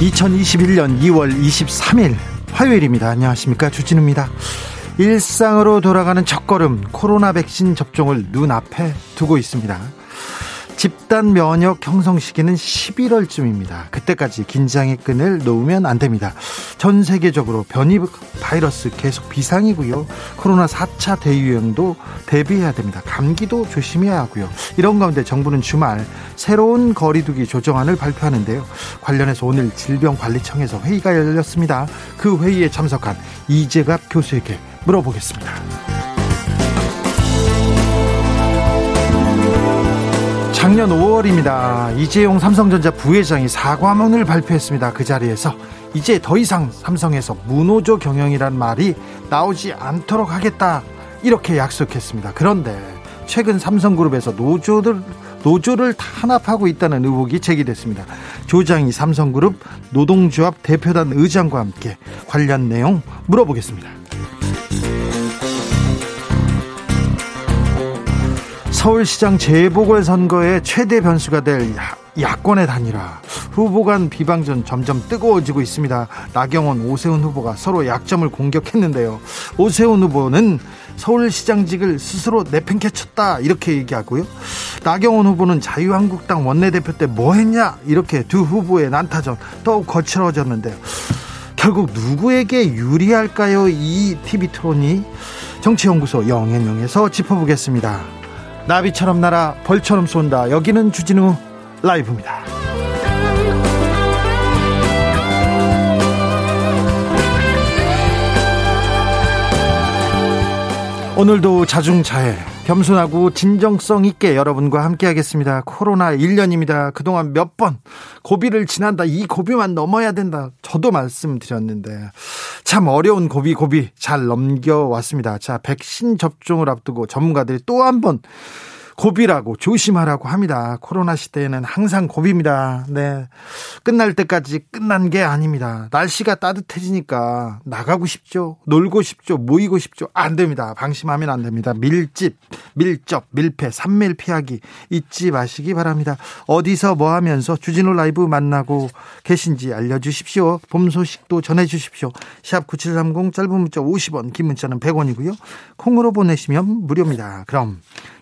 2021년 2월 23일 화요일입니다. 안녕하십니까. 주진우입니다. 일상으로 돌아가는 첫걸음 코로나 백신 접종을 눈앞에 두고 있습니다. 집단 면역 형성 시기는 11월쯤입니다. 그때까지 긴장의 끈을 놓으면 안 됩니다. 전 세계적으로 변이 바이러스 계속 비상이고요. 코로나 4차 대유행도 대비해야 됩니다. 감기도 조심해야 하고요. 이런 가운데 정부는 주말 새로운 거리두기 조정안을 발표하는데요. 관련해서 오늘 질병관리청에서 회의가 열렸습니다. 그 회의에 참석한 이재갑 교수에게 물어보겠습니다. 작년 5월입니다. 이재용 삼성전자 부회장이 사과문을 발표했습니다. 그 자리에서 이제 더 이상 삼성에서 무노조 경영이란 말이 나오지 않도록 하겠다. 이렇게 약속했습니다. 그런데 최근 삼성그룹에서 노조들 노조를 탄압하고 있다는 의혹이 제기됐습니다. 조장이 삼성그룹 노동조합 대표단 의장과 함께 관련 내용 물어보겠습니다. 서울시장 재보궐선거의 최대 변수가 될 야권의 단일화 후보 간 비방전 점점 뜨거워지고 있습니다. 나경원, 오세훈 후보가 서로 약점을 공격했는데요. 오세훈 후보는 서울시장직을 스스로 내팽개쳤다 이렇게 얘기하고요. 나경원 후보는 자유한국당 원내대표 때 뭐 했냐 이렇게 두 후보의 난타전 더욱 거칠어졌는데요. 결국 누구에게 유리할까요? 이 TV 토론이 정치연구소 영앤영에서 짚어보겠습니다. 나비처럼 날아 벌처럼 쏜다. 여기는 주진우 라이브입니다. 오늘도 자중차에 겸손하고 진정성 있게 여러분과 함께 하겠습니다. 코로나 1년입니다. 그동안 몇 번 고비를 지난다. 이 고비만 넘어야 된다. 저도 말씀드렸는데 참 어려운 고비 고비 잘 넘겨왔습니다. 자, 백신 접종을 앞두고 전문가들이 또 한 번 고비라고 조심하라고 합니다. 코로나 시대에는 항상 고비입니다. 네. 끝날 때까지 끝난 게 아닙니다. 날씨가 따뜻해지니까 나가고 싶죠. 놀고 싶죠. 모이고 싶죠. 안 됩니다. 방심하면 안 됩니다. 밀집, 밀접, 밀폐, 산밀 피하기 잊지 마시기 바랍니다. 어디서 뭐 하면서 주진우 라이브 만나고 계신지 알려주십시오. 봄 소식도 전해주십시오. 샵 9730 짧은 문자 50원, 긴 문자는 100원이고요. 콩으로 보내시면 무료입니다. 그럼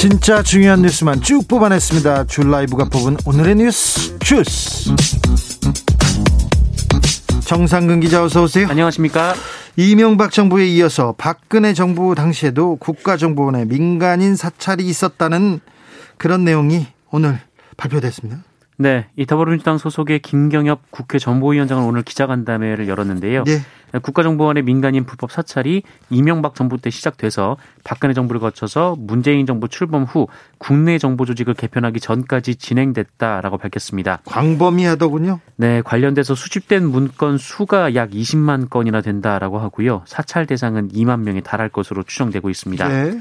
진짜 중요한 뉴스만 쭉 뽑아냈습니다. 줄 라이브가 뽑은 오늘의 뉴스 주스. 정상근 기자 어서 오세요. 안녕하십니까? 이명박 정부에 이어서 박근혜 정부 당시에도 국가정보원에 민간인 사찰이 있었다는 그런 내용이 오늘 발표됐습니다. 네, 이 더불어민주당 소속의 김경엽 국회 정보위원장은 오늘 기자간담회를 열었는데요. 네. 국가정보원의 민간인 불법 사찰이 이명박 정부 때 시작돼서 박근혜 정부를 거쳐서 문재인 정부 출범 후 국내 정보 조직을 개편하기 전까지 진행됐다라고 밝혔습니다. 광범위하더군요. 네, 관련돼서 수집된 문건 수가 약 20만 건이나 된다라고 하고요. 사찰 대상은 2만 명에 달할 것으로 추정되고 있습니다. 네.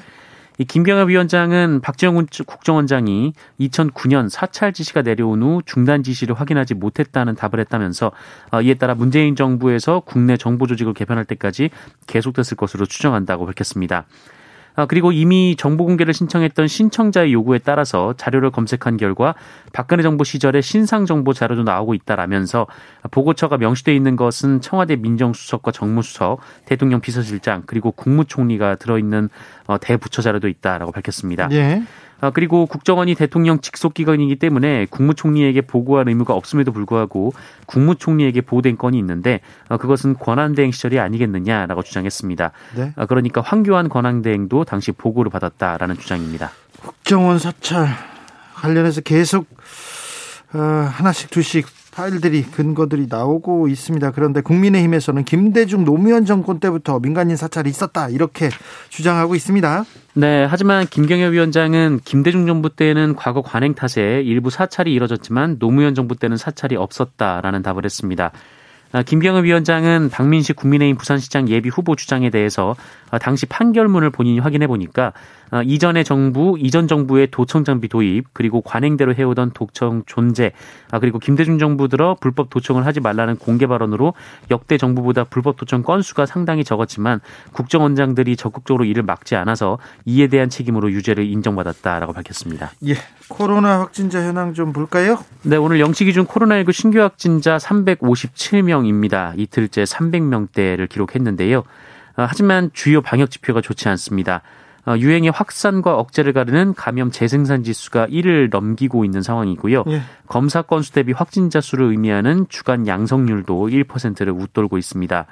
이 김경엽 위원장은 박지원 국정원장이 2009년 사찰 지시가 내려온 후 중단 지시를 확인하지 못했다는 답을 했다면서 어, 이에 따라 문재인 정부에서 국내 정보 조직을 개편할 때까지 계속됐을 것으로 추정한다고 밝혔습니다. 아, 그리고 이미 정보 공개를 신청했던 신청자의 요구에 따라서 자료를 검색한 결과 박근혜 정부 시절에 신상 정보 자료도 나오고 있다라면서 보고처가 명시돼 있는 것은 청와대 민정수석과 정무수석, 대통령 비서실장 그리고 국무총리가 들어있는 어, 대부처 자료도 있다라고 밝혔습니다. 예. 아, 그리고 국정원이 대통령 직속 기관이기 때문에 국무총리에게 보고할 의무가 없음에도 불구하고 국무총리에게 보고된 건이 있는데 어, 그것은 권한대행 시절이 아니겠느냐라고 주장했습니다. 네. 아, 그러니까 황교안 권한대행도 당시 보고를 받았다라는 주장입니다. 국정원 사찰 관련해서 계속 어, 하나씩 둘씩 파일들이 근거들이 나오고 있습니다. 그런데 국민의힘에서는 김대중 노무현 정권 때부터 민간인 사찰이 있었다 이렇게 주장하고 있습니다. 네, 하지만 김경애 위원장은 김대중 정부 때는 과거 관행 탓에 일부 사찰이 이뤄졌지만 노무현 정부 때는 사찰이 없었다라는 답을 했습니다. 아, 김경엽 위원장은 박민식 국민의힘 부산시장 예비 후보 주장에 대해서 아, 당시 판결문을 본인이 확인해 보니까 아, 이전의 정부, 이전 정부의 도청 장비 도입, 그리고 관행대로 해오던 도청 존재, 그리고 김대중 정부 들어 불법 도청을 하지 말라는 공개 발언으로 역대 정부보다 불법 도청 건수가 상당히 적었지만 국정원장들이 적극적으로 이를 막지 않아서 이에 대한 책임으로 유죄를 인정받았다라고 밝혔습니다. 예, 코로나 확진자 현황 좀 볼까요? 네, 오늘 영시 기준 코로나19 신규 확진자 357명입니다. 이틀째 300명대를 기록했는데요. 어, 하지만 주요 방역 지표가 좋지 않습니다. 어, 유행의 확산과 억제를 가르는 감염 재생산 지수가 1을 넘기고 있는 상황이고요. 예. 검사 건수 대비 확진자 수를 의미하는 주간 양성률도 1%를 웃돌고 있습니다.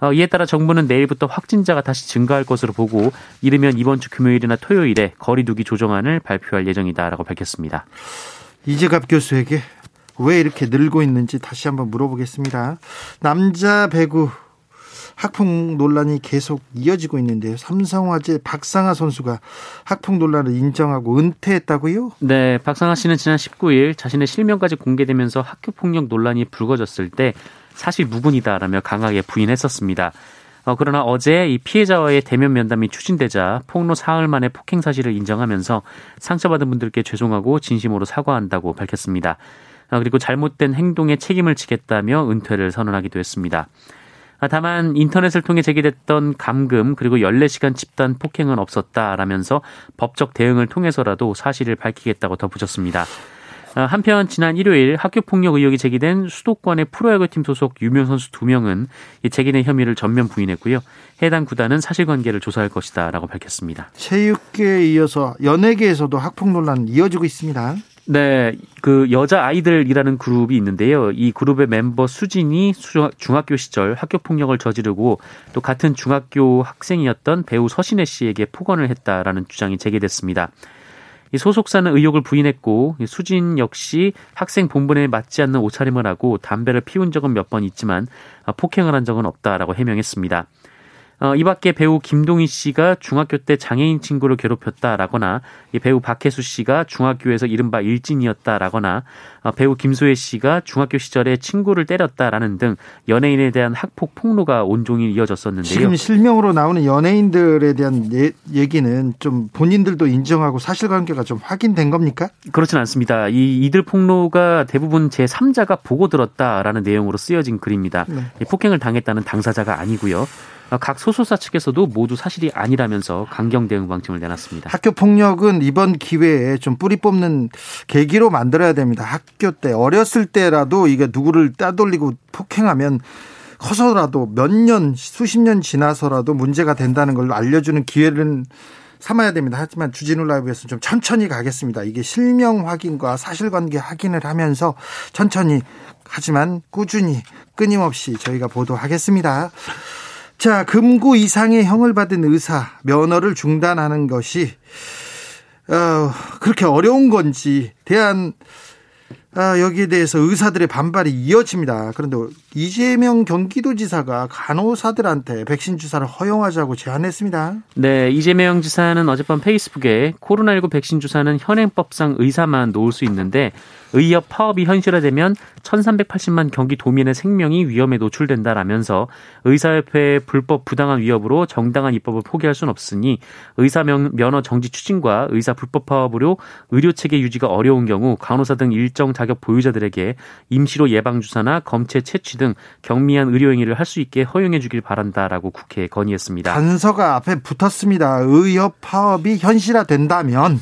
어, 이에 따라 정부는 내일부터 확진자가 다시 증가할 것으로 보고 이르면 이번 주 금요일이나 토요일에 거리두기 조정안을 발표할 예정이다라고 밝혔습니다. 이재갑 교수에게 왜 이렇게 늘고 있는지 다시 한번 물어보겠습니다. 남자 배구 학폭 논란이 계속 이어지고 있는데요. 삼성화재 박상아 선수가 학폭 논란을 인정하고 은퇴했다고요? 네, 박상아 씨는 지난 19일 자신의 실명까지 공개되면서 학교 폭력 논란이 불거졌을 때 사실 무근이다라며 강하게 부인했었습니다. 어, 그러나 어제 이 피해자와의 대면 면담이 추진되자 폭로 사흘 만에 폭행 사실을 인정하면서 상처받은 분들께 죄송하고 진심으로 사과한다고 밝혔습니다. 어, 그리고 잘못된 행동에 책임을 지겠다며 은퇴를 선언하기도 했습니다. 아, 다만 인터넷을 통해 제기됐던 감금 그리고 14시간 집단 폭행은 없었다라면서 법적 대응을 통해서라도 사실을 밝히겠다고 덧붙였습니다. 아, 한편 지난 일요일 학교 폭력 의혹이 제기된 수도권의 프로야구팀 소속 유명 선수 두 명은 제기된 혐의를 전면 부인했고요. 해당 구단은 사실관계를 조사할 것이다라고 밝혔습니다. 체육계에 이어서 연예계에서도 학폭 논란 이어지고 있습니다. 네, 그 여자 아이들이라는 그룹이 있는데요. 이 그룹의 멤버 수진이 중학교 시절 학교 폭력을 저지르고 또 같은 중학교 학생이었던 배우 서신혜 씨에게 폭언을 했다라는 주장이 제기됐습니다. 이 소속사는 의혹을 부인했고 수진 역시 학생 본분에 맞지 않는 옷차림을 하고 담배를 피운 적은 몇 번 있지만 폭행을 한 적은 없다라고 해명했습니다. 어, 이 밖에 배우 김동희 씨가 중학교 때 장애인 친구를 괴롭혔다라거나 이 배우 박혜수 씨가 중학교에서 이른바 일진이었다라거나 어, 배우 김소혜 씨가 중학교 시절에 친구를 때렸다라는 등 연예인에 대한 학폭 폭로가 온종일 이어졌었는데요. 지금 실명으로 나오는 연예인들에 대한 예, 얘기는 좀 본인들도 인정하고 사실관계가 좀 확인된 겁니까? 그렇진 않습니다. 이 이들 폭로가 대부분 제 3자가 보고 들었다라는 내용으로 쓰여진 글입니다. 네. 폭행을 당했다는 당사자가 아니고요. 각 소속사 측에서도 모두 사실이 아니라면서 강경 대응 방침을 내놨습니다. 학교 폭력은 이번 기회에 좀 뿌리 뽑는 계기로 만들어야 됩니다. 학교 때 어렸을 때라도 이게 누구를 따돌리고 폭행하면 커서라도 몇 년, 수십 년 지나서라도 문제가 된다는 걸 알려주는 기회를 삼아야 됩니다. 하지만 주진우 라이브에서 좀 천천히 가겠습니다. 이게 실명 확인과 사실관계 확인을 하면서 천천히 하지만 꾸준히 끊임없이 저희가 보도하겠습니다. 자, 금고 이상의 형을 받은 의사 면허를 중단하는 것이 어, 그렇게 어려운 건지 대한 아, 여기에 대해서 의사들의 반발이 이어집니다. 그런데 이재명 경기도지사가 간호사들한테 백신 주사를 허용하자고 제안했습니다. 네, 이재명 지사는 어젯밤 페이스북에 코로나19 백신 주사는 현행법상 의사만 놓을 수 있는데 의협 파업이 현실화되면 1380만 경기 도민의 생명이 위험에 노출된다라면서 의사협회의 불법 부당한 위협으로 정당한 입법을 포기할 수는 없으니 의사 면허 정지 추진과 의사 불법 파업으로 의료 체계 유지가 어려운 경우 간호사 등 일정 자격 보유자들에게 임시로 예방 주사나 검체 채취 등 경미한 의료 행위를 할 수 있게 허용해 주길 바란다라고 국회에 건의했습니다. 단서가 앞에 붙었습니다. 의협 파업이 현실화된다면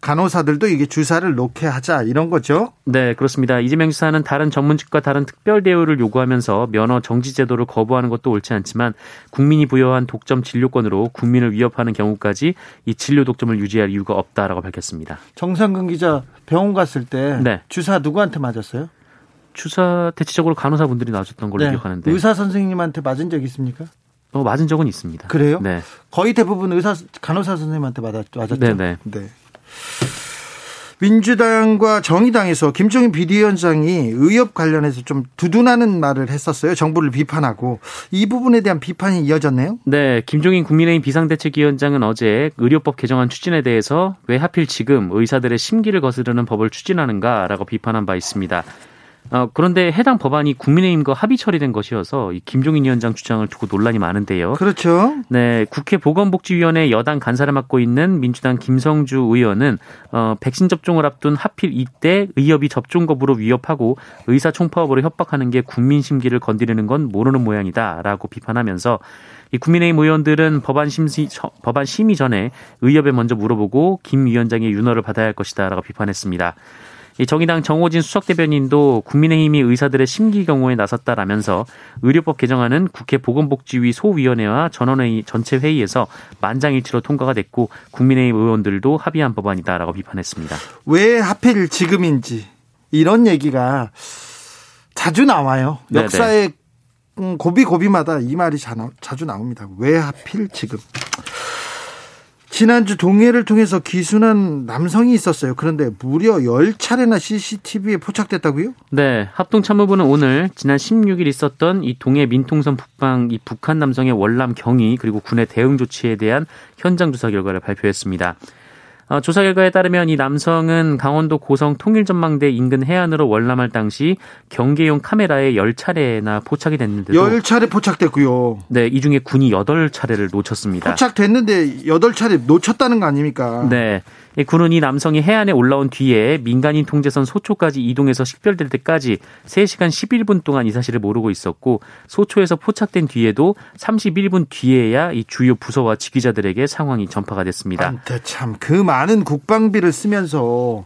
간호사들도 이게 주사를 놓게 하자 이런 거죠. 네, 그렇습니다. 이재명 지사는 다른 전문직과 다른 특별 대우를 요구하면서 면허 정지 제도를 거부하는 것도 옳지 않지만 국민이 부여한 독점 진료권으로 국민을 위협하는 경우까지 이 진료 독점을 유지할 이유가 없다라고 밝혔습니다. 정상근 기자 병원 갔을 때 네. 주사 누구한테 맞았어요? 주사 대체적으로 간호사분들이 놔줬던 걸로 네. 기억하는데 의사 선생님한테 맞은 적 있습니까? 어, 맞은 적은 있습니다. 그래요? 네. 거의 대부분 의사 간호사 선생님한테 맞았, 맞았죠. 네네. 네. 민주당과 정의당에서 김종인 비대위원장이 의협 관련해서 좀 두둔하는 말을 했었어요. 정부를 비판하고 이 부분에 대한 비판이 이어졌네요. 네, 김종인 국민의힘 비상대책위원장은 어제 의료법 개정안 추진에 대해서 왜 하필 지금 의사들의 심기를 거스르는 법을 추진하는가라고 비판한 바 있습니다. 어, 그런데 해당 법안이 국민의힘과 합의 처리된 것이어서 이 김종인 위원장 주장을 두고 논란이 많은데요. 그렇죠. 네, 국회 보건복지위원회 여당 간사를 맡고 있는 민주당 김성주 의원은 어, 백신 접종을 앞둔 하필 이때 의협이 접종 거부로 위협하고 의사 총파업으로 협박하는 게 국민 심기를 건드리는 건 모르는 모양이다라고 비판하면서 이 국민의힘 의원들은 법안 심시 법안 심의 전에 의협에 먼저 물어보고 김 위원장의 윤허를 받아야 할 것이다라고 비판했습니다. 정의당 정호진 수석대변인도 국민의힘이 의사들의 심기 경우에 나섰다라면서 의료법 개정안은 국회 보건복지위 소위원회와 전원회의 전체 회의에서 만장일치로 통과가 됐고 국민의힘 의원들도 합의한 법안이다라고 비판했습니다. 왜 하필 지금인지 이런 얘기가 자주 나와요. 역사의 음, 고비 고비마다 이 말이 자주 나옵니다. 왜 하필 지금? 지난주 동해를 통해서 기순한 남성이 있었어요. 그런데 무려 10차례나 CCTV에 포착됐다고요? 네. 합동참모부는 오늘 지난 16일 있었던 이 동해 민통선 북방 이 북한 남성의 월남 경위 그리고 군의 대응 조치에 대한 현장 조사 결과를 발표했습니다. 어, 조사 결과에 따르면 이 남성은 강원도 고성 통일전망대 인근 해안으로 월남할 당시 경계용 카메라에 10차례나 포착이 됐는데도 10차례 포착됐고요. 네, 이 중에 군이 8차례를 놓쳤습니다. 포착됐는데 8차례 놓쳤다는 거 아닙니까? 네. 군은 이 남성이 해안에 올라온 뒤에 민간인 통제선 소초까지 이동해서 식별될 때까지 3시간 11분 동안 이 사실을 모르고 있었고 소초에서 포착된 뒤에도 31분 뒤에야 이 주요 부서와 지휘자들에게 상황이 전파가 됐습니다. 참 그 많은 국방비를 쓰면서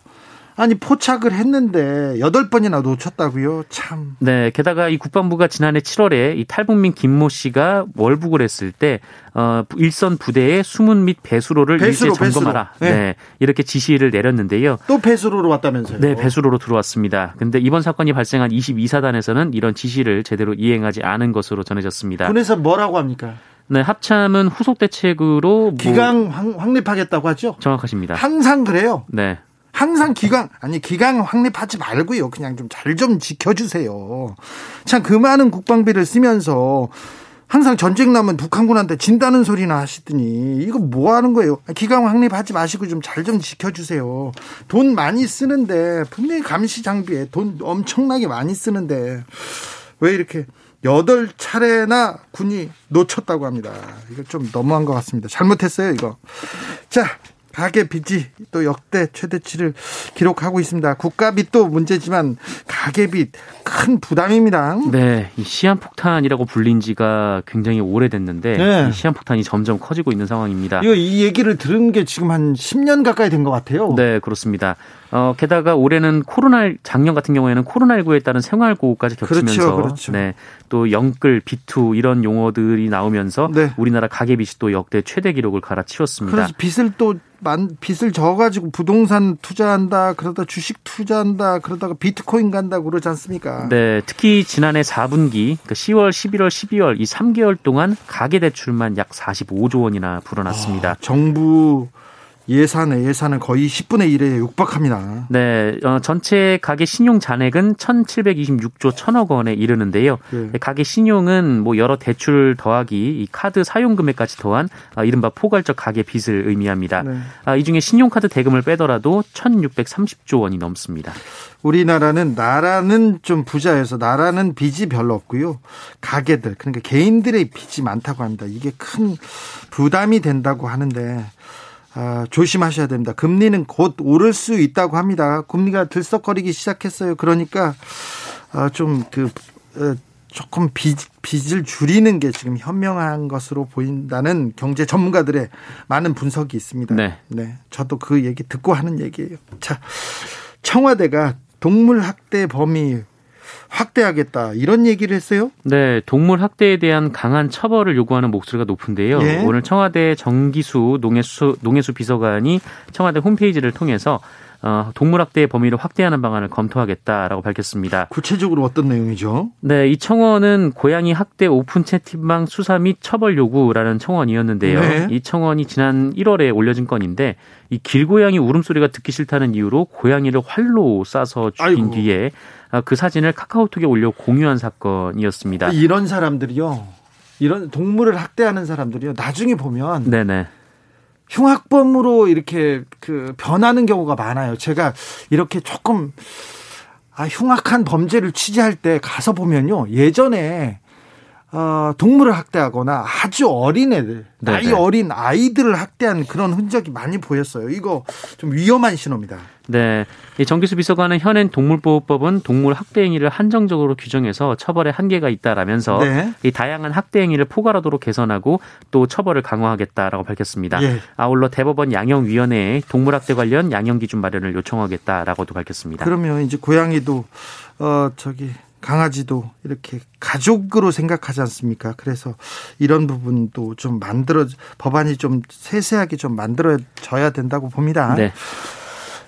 아니 포착을 했는데 여덟 번이나 놓쳤다고요. 참. 네. 게다가 이 국방부가 지난해 7월에 이 탈북민 김모 씨가 월북을 했을 때 어, 일선 부대의 수문 및 배수로를 배수로, 일제 점검하라. 배수로. 네. 네. 이렇게 지시를 내렸는데요. 또 배수로로 왔다면서요? 네, 배수로로 들어왔습니다. 근데 이번 사건이 발생한 22사단에서는 이런 지시를 제대로 이행하지 않은 것으로 전해졌습니다. 군에서 뭐라고 합니까? 네, 합참은 후속 대책으로 뭐 기강 확립하겠다고 하죠? 정확하십니다. 항상 그래요. 네. 항상 기강 아니 기강 확립하지 말고요. 그냥 좀 잘좀 좀 지켜주세요. 참 그 많은 국방비를 쓰면서 항상 전쟁 나면 북한군한테 진다는 소리나 하시더니 이거 뭐 하는 거예요? 기강 확립하지 마시고 좀 잘좀 좀 지켜주세요. 돈 많이 쓰는데 분명히 감시 장비에 돈 엄청나게 많이 쓰는데 왜 이렇게 여덟 차례나 군이 놓쳤다고 합니다. 이거 좀 너무한 것 같습니다. 잘못했어요, 이거. 자, 가계 빚이 또 역대 최대치를 기록하고 있습니다. 국가 빚도 문제지만 가계 빚 큰 부담입니다. 네, 이 시한폭탄이라고 불린 지가 굉장히 오래됐는데 네. 시한폭탄이 점점 커지고 있는 상황입니다. 이거 이 얘기를 들은 게 지금 한 10년 가까이 된 것 같아요. 네, 그렇습니다. 어, 게다가 올해는 코로나 작년 같은 경우에는 코로나19에 따른 생활고까지 겹치면서 그렇죠, 그렇죠. 네. 또 영끌, 비투 이런 용어들이 나오면서 네. 우리나라 가계 빚이 또 역대 최대 기록을 갈아치웠습니다. 그래서 빚을 또 만, 빚을 져가지고 부동산 투자한다, 그러다 주식 투자한다, 그러다가 비트코인 간다 그러지 않습니까? 네, 특히 지난해 4분기, 그러니까 10월, 11월, 12월 이 3개월 동안 가계 대출만 약 45조 원이나 불어났습니다. 아, 정부 예산에 예산은 거의 10분의 1에 육박합니다. 네, 어, 전체 가계 신용 잔액은 1,726조 1천억 원에 이르는데요. 네. 가계 신용은 뭐 여러 대출 더하기 이 카드 사용 금액까지 더한 아, 이른바 포괄적 가계 빚을 의미합니다. 네. 아, 이 중에 신용카드 대금을 빼더라도 1,630조 원이 넘습니다. 우리나라는 나라는 좀 부자여서 나라는 빚이 별로 없고요. 가게들 그러니까 개인들의 빚이 많다고 합니다. 이게 큰 부담이 된다고 하는데 아, 조심하셔야 됩니다. 금리는 곧 오를 수 있다고 합니다. 금리가 들썩거리기 시작했어요. 그러니까 아, 좀그 어, 조금 빚, 빚을 줄이는 게 지금 현명한 것으로 보인다는 경제 전문가들의 많은 분석이 있습니다. 네. 네. 저도 그 얘기 듣고 하는 얘기예요. 자, 청와대가 동물 학대 범위 확대하겠다 이런 얘기를 했어요? 네, 동물 학대에 대한 강한 처벌을 요구하는 목소리가 높은데요. 예? 오늘 청와대 정기수 농해수 농해수 비서관이 청와대 홈페이지를 통해서 어, 동물학대의 범위를 확대하는 방안을 검토하겠다라고 밝혔습니다. 구체적으로 어떤 내용이죠? 네, 이 청원은 고양이 학대 오픈 채팅방 수사 및 처벌 요구라는 청원이었는데요. 네. 이 청원이 지난 1월에 올려진 건인데 이 길고양이 울음소리가 듣기 싫다는 이유로 고양이를 활로 쏴서 죽인 아이고. 뒤에 아, 그 사진을 카카오톡에 올려 공유한 사건이었습니다. 이런 사람들이요. 이런 동물을 학대하는 사람들이요. 나중에 보면 네네. 흉악범으로 이렇게 그 변하는 경우가 많아요. 제가 이렇게 조금 아, 흉악한 범죄를 취재할 때 가서 보면요. 예전에 어, 동물을 학대하거나 아주 어린 애들, 나이 네네. 어린 아이들을 학대한 그런 흔적이 많이 보였어요. 이거 좀 위험한 신호입니다. 네. 이 정기수 비서관은 현행 동물보호법은 동물 학대 행위를 한정적으로 규정해서 처벌에 한계가 있다라면서 네. 이 다양한 학대 행위를 포괄하도록 개선하고 또 처벌을 강화하겠다라고 밝혔습니다. 예. 아울러 대법원 양형위원회에 동물 학대 관련 양형 기준 마련을 요청하겠다라고도 밝혔습니다. 그러면 이제 고양이도 어 저기 강아지도 이렇게 가족으로 생각하지 않습니까? 그래서 이런 부분도 좀 만들어 법안이 좀 세세하게 좀 만들어져야 된다고 봅니다. 네.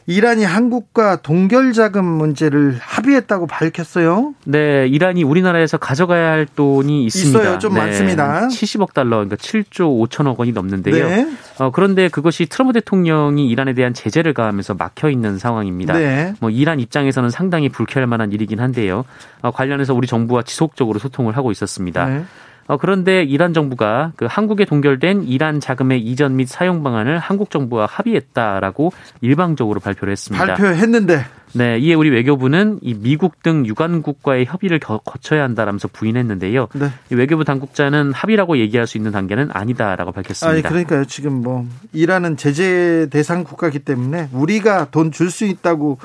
이란이 한국과 동결 자금 문제를 합의했다고 밝혔어요. 네, 이란이 우리나라에서 가져가야 할 돈이 있습니다. 있어요, 좀 네, 많습니다. 70억 달러, 그러니까 7조 5천억 원이 넘는데요. 네. 어, 그런데 그것이 트럼프 대통령이 이란에 대한 제재를 가하면서 막혀 있는 상황입니다. 네. 뭐 이란 입장에서는 상당히 불쾌할 만한 일이긴 한데요. 어, 관련해서 우리 정부와 지속적으로 소통을 하고 있었습니다. 네. 어, 그런데 이란 정부가 그 한국에 동결된 이란 자금의 이전 및 사용 방안을 한국 정부와 합의했다라고 일방적으로 발표를 했습니다. 발표했는데 네, 이에 우리 외교부는 이 미국 등 유관국과의 협의를 거쳐야 한다라면서 부인했는데요. 네. 이 외교부 당국자는 합의라고 얘기할 수 있는 단계는 아니다라고 밝혔습니다. 아니, 그러니까요. 지금 뭐 이란은 제재 대상 국가이기 때문에 우리가 돈 줄 수 있다고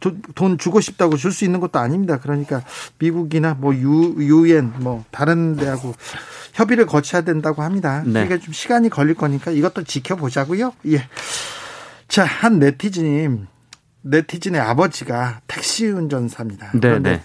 돈 주고 싶다고 줄 수 있는 것도 아닙니다. 그러니까 미국이나 뭐 유, 유엔 뭐 다른 데하고 협의를 거쳐야 된다고 합니다. 네. 그러니까 좀 시간이 걸릴 거니까 이것도 지켜보자고요. 예. 자, 한 네티즌이 네티즌의 아버지가 택시 운전사입니다. 네, 그런데 네.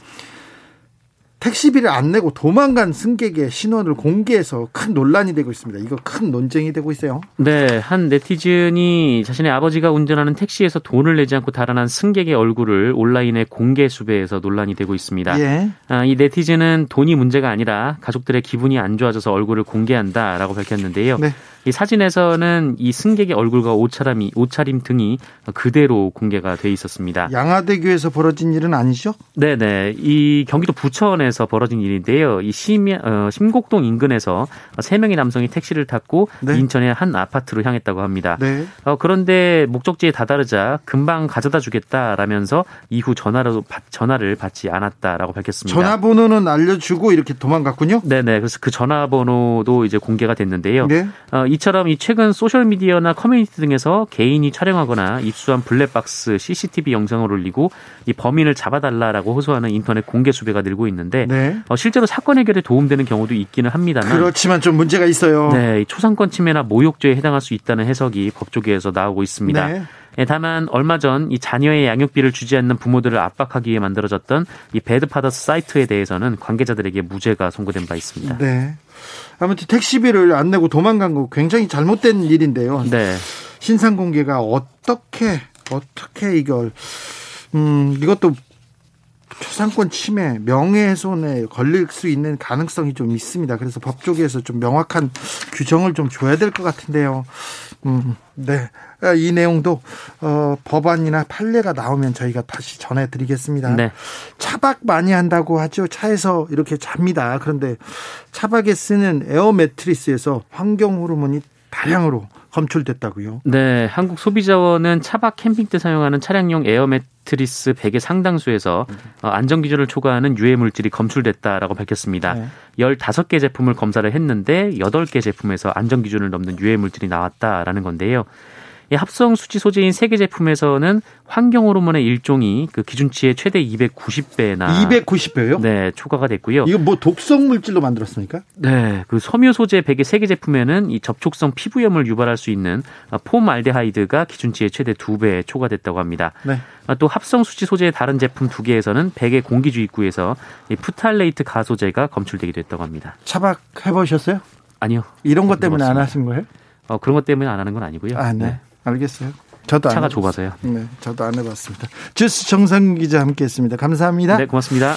택시비를 안 내고 도망간 승객의 신원을 공개해서 큰 논란이 되고 있습니다. 이거 큰 논쟁이 되고 있어요. 네, 한 네티즌이 자신의 아버지가 운전하는 택시에서 돈을 내지 않고 달아난 승객의 얼굴을 온라인에 공개 수배해서 논란이 되고 있습니다. 예. 아, 이 네티즌은 돈이 문제가 아니라 가족들의 기분이 안 좋아져서 얼굴을 공개한다라고 밝혔는데요. 네. 이 사진에서는 이 승객의 얼굴과 옷차림이 옷차림 등이 그대로 공개가 돼 있었습니다. 양화대교에서 벌어진 일은 아니죠? 네 네. 이 경기도 부천에서 벌어진 일인데요. 이 심, 어, 심곡동 인근에서 세 명의 남성이 택시를 탔고 네. 인천의 한 아파트로 향했다고 합니다. 네. 어, 그런데 목적지에 다다르자 금방 가져다 주겠다라면서 이후 전화로 전화를 받지 않았다라고 밝혔습니다. 전화번호는 알려주고 이렇게 도망갔군요. 네네. 그래서 그 전화번호도 이제 공개가 됐는데요. 네. 어, 이처럼 이 최근 소셜 미디어나 커뮤니티 등에서 개인이 촬영하거나 입수한 블랙박스 CCTV 영상을 올리고 이 범인을 잡아달라라고 호소하는 인터넷 공개 수배가 늘고 있는데 네. 어, 실제로 사건 해결에 도움되는 경우도 있기는 합니다만 그렇지만 좀 문제가 있어요. 네, 초상권 침해나 모욕죄에 해당할 수 있다는 해석이 법조계에서 나오고 있습니다. 네. 예, 다만 얼마 전 이 자녀의 양육비를 주지 않는 부모들을 압박하기 위해 만들어졌던 이 배드파더스 사이트에 대해서는 관계자들에게 무죄가 선고된 바 있습니다. 네. 아무튼 택시비를 안 내고 도망간 거 굉장히 잘못된 일인데요. 네. 신상 공개가 어떻게 어떻게 이걸 음 이것도 초상권 침해, 명예훼손에 걸릴 수 있는 가능성이 좀 있습니다. 그래서 법조계에서 좀 명확한 규정을 좀 줘야 될 것 같은데요. 음, 네. 이 내용도 어, 법안이나 판례가 나오면 저희가 다시 전해드리겠습니다. 네. 차박 많이 한다고 하죠. 차에서 이렇게 잡니다. 그런데 차박에 쓰는 에어 매트리스에서 환경 호르몬이 다량으로 검출됐다고요? 네, 한국 소비자원은 차박 캠핑 때 사용하는 차량용 에어 매트리스 100의 상당수에서 어, 안전 기준을 초과하는 유해 물질이 검출됐다라고 밝혔습니다. 네. 15개 제품을 검사를 했는데 8개 제품에서 안전 기준을 넘는 유해 물질이 나왔다라는 건데요. 이 합성 수치 소재인 세계 제품에서는 환경 호르몬의 일종이 그 기준치의 최대 290배나 290배요? 네, 초과가 됐고요. 이거 뭐 독성 물질로 만들었습니까? 네, 그 섬유 소재 베개 세 개 제품에는 이 접촉성 피부염을 유발할 수 있는 폼알데하이드가 기준치의 최대 2배 초과됐다고 합니다. 네. 또 합성 수지 소재의 다른 제품 두 개에서는 베개 공기 주입구에서 이 프탈레이트 가소제가 검출되기도 했다고 합니다. 차박 해 보셨어요? 아니요. 이런 것 때문에 안 하신 거예요? 어, 그런 것 때문에 안 하는 건 아니고요. 아, 네. 네. 알겠어요. 저도 차가 좁아서요. 네, 저도 안 해봤습니다. 주스 정상 기자 함께했습니다. 감사합니다. 네, 고맙습니다.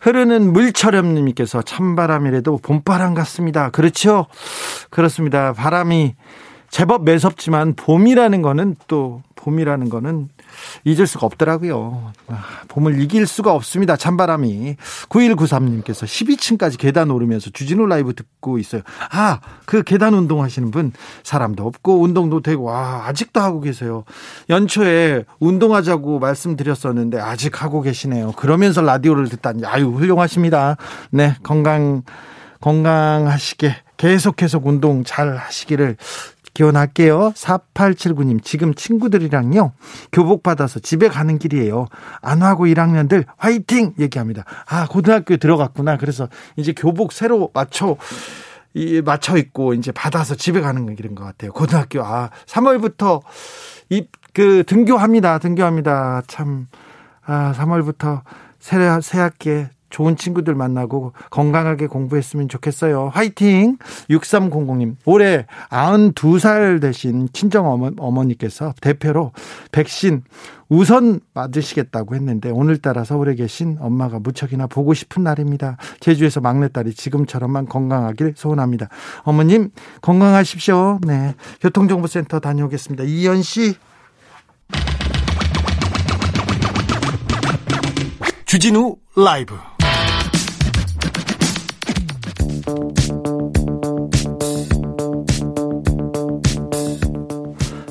흐르는 물처럼님께서 찬바람이라도 봄바람 같습니다. 그렇죠? 그렇습니다. 바람이 제법 매섭지만 봄이라는 거는 또 봄이라는 거는 잊을 수가 없더라고요. 아, 봄을 이길 수가 없습니다. 찬바람이. 9193님께서 12층까지 계단 오르면서 주진우 라이브 듣고 있어요. 아, 그 계단 운동 하시는 분 사람도 없고 운동도 되고 와, 아직도 하고 계세요. 연초에 운동하자고 말씀드렸었는데 아직 하고 계시네요. 그러면서 라디오를 듣다니 아유, 훌륭하십니다. 네, 건강 건강하시게 계속 계속 운동 잘 하시기를 기원할게요. 4879님, 지금 친구들이랑요, 교복 받아서 집에 가는 길이에요. 안하고 1학년들 화이팅! 얘기합니다. 아, 고등학교에 들어갔구나. 그래서 이제 교복 새로 맞춰, 이, 맞춰 있고, 이제 받아서 집에 가는 길인 것 같아요. 고등학교, 아, 3월부터 이, 그, 등교합니다. 등교합니다. 참, 아, 3월부터 새, 새 학기에 좋은 친구들 만나고 건강하게 공부했으면 좋겠어요. 화이팅! 6300님, 올해 92살 되신 친정 어머, 어머니께서 대표로 백신 우선 맞으시겠다고 했는데 오늘따라 서울에 계신 엄마가 무척이나 보고 싶은 날입니다. 제주에서 막내딸이 지금처럼만 건강하길 소원합니다. 어머님, 건강하십시오. 네. 교통정보센터 다녀오겠습니다. 이현 씨. 주진우 라이브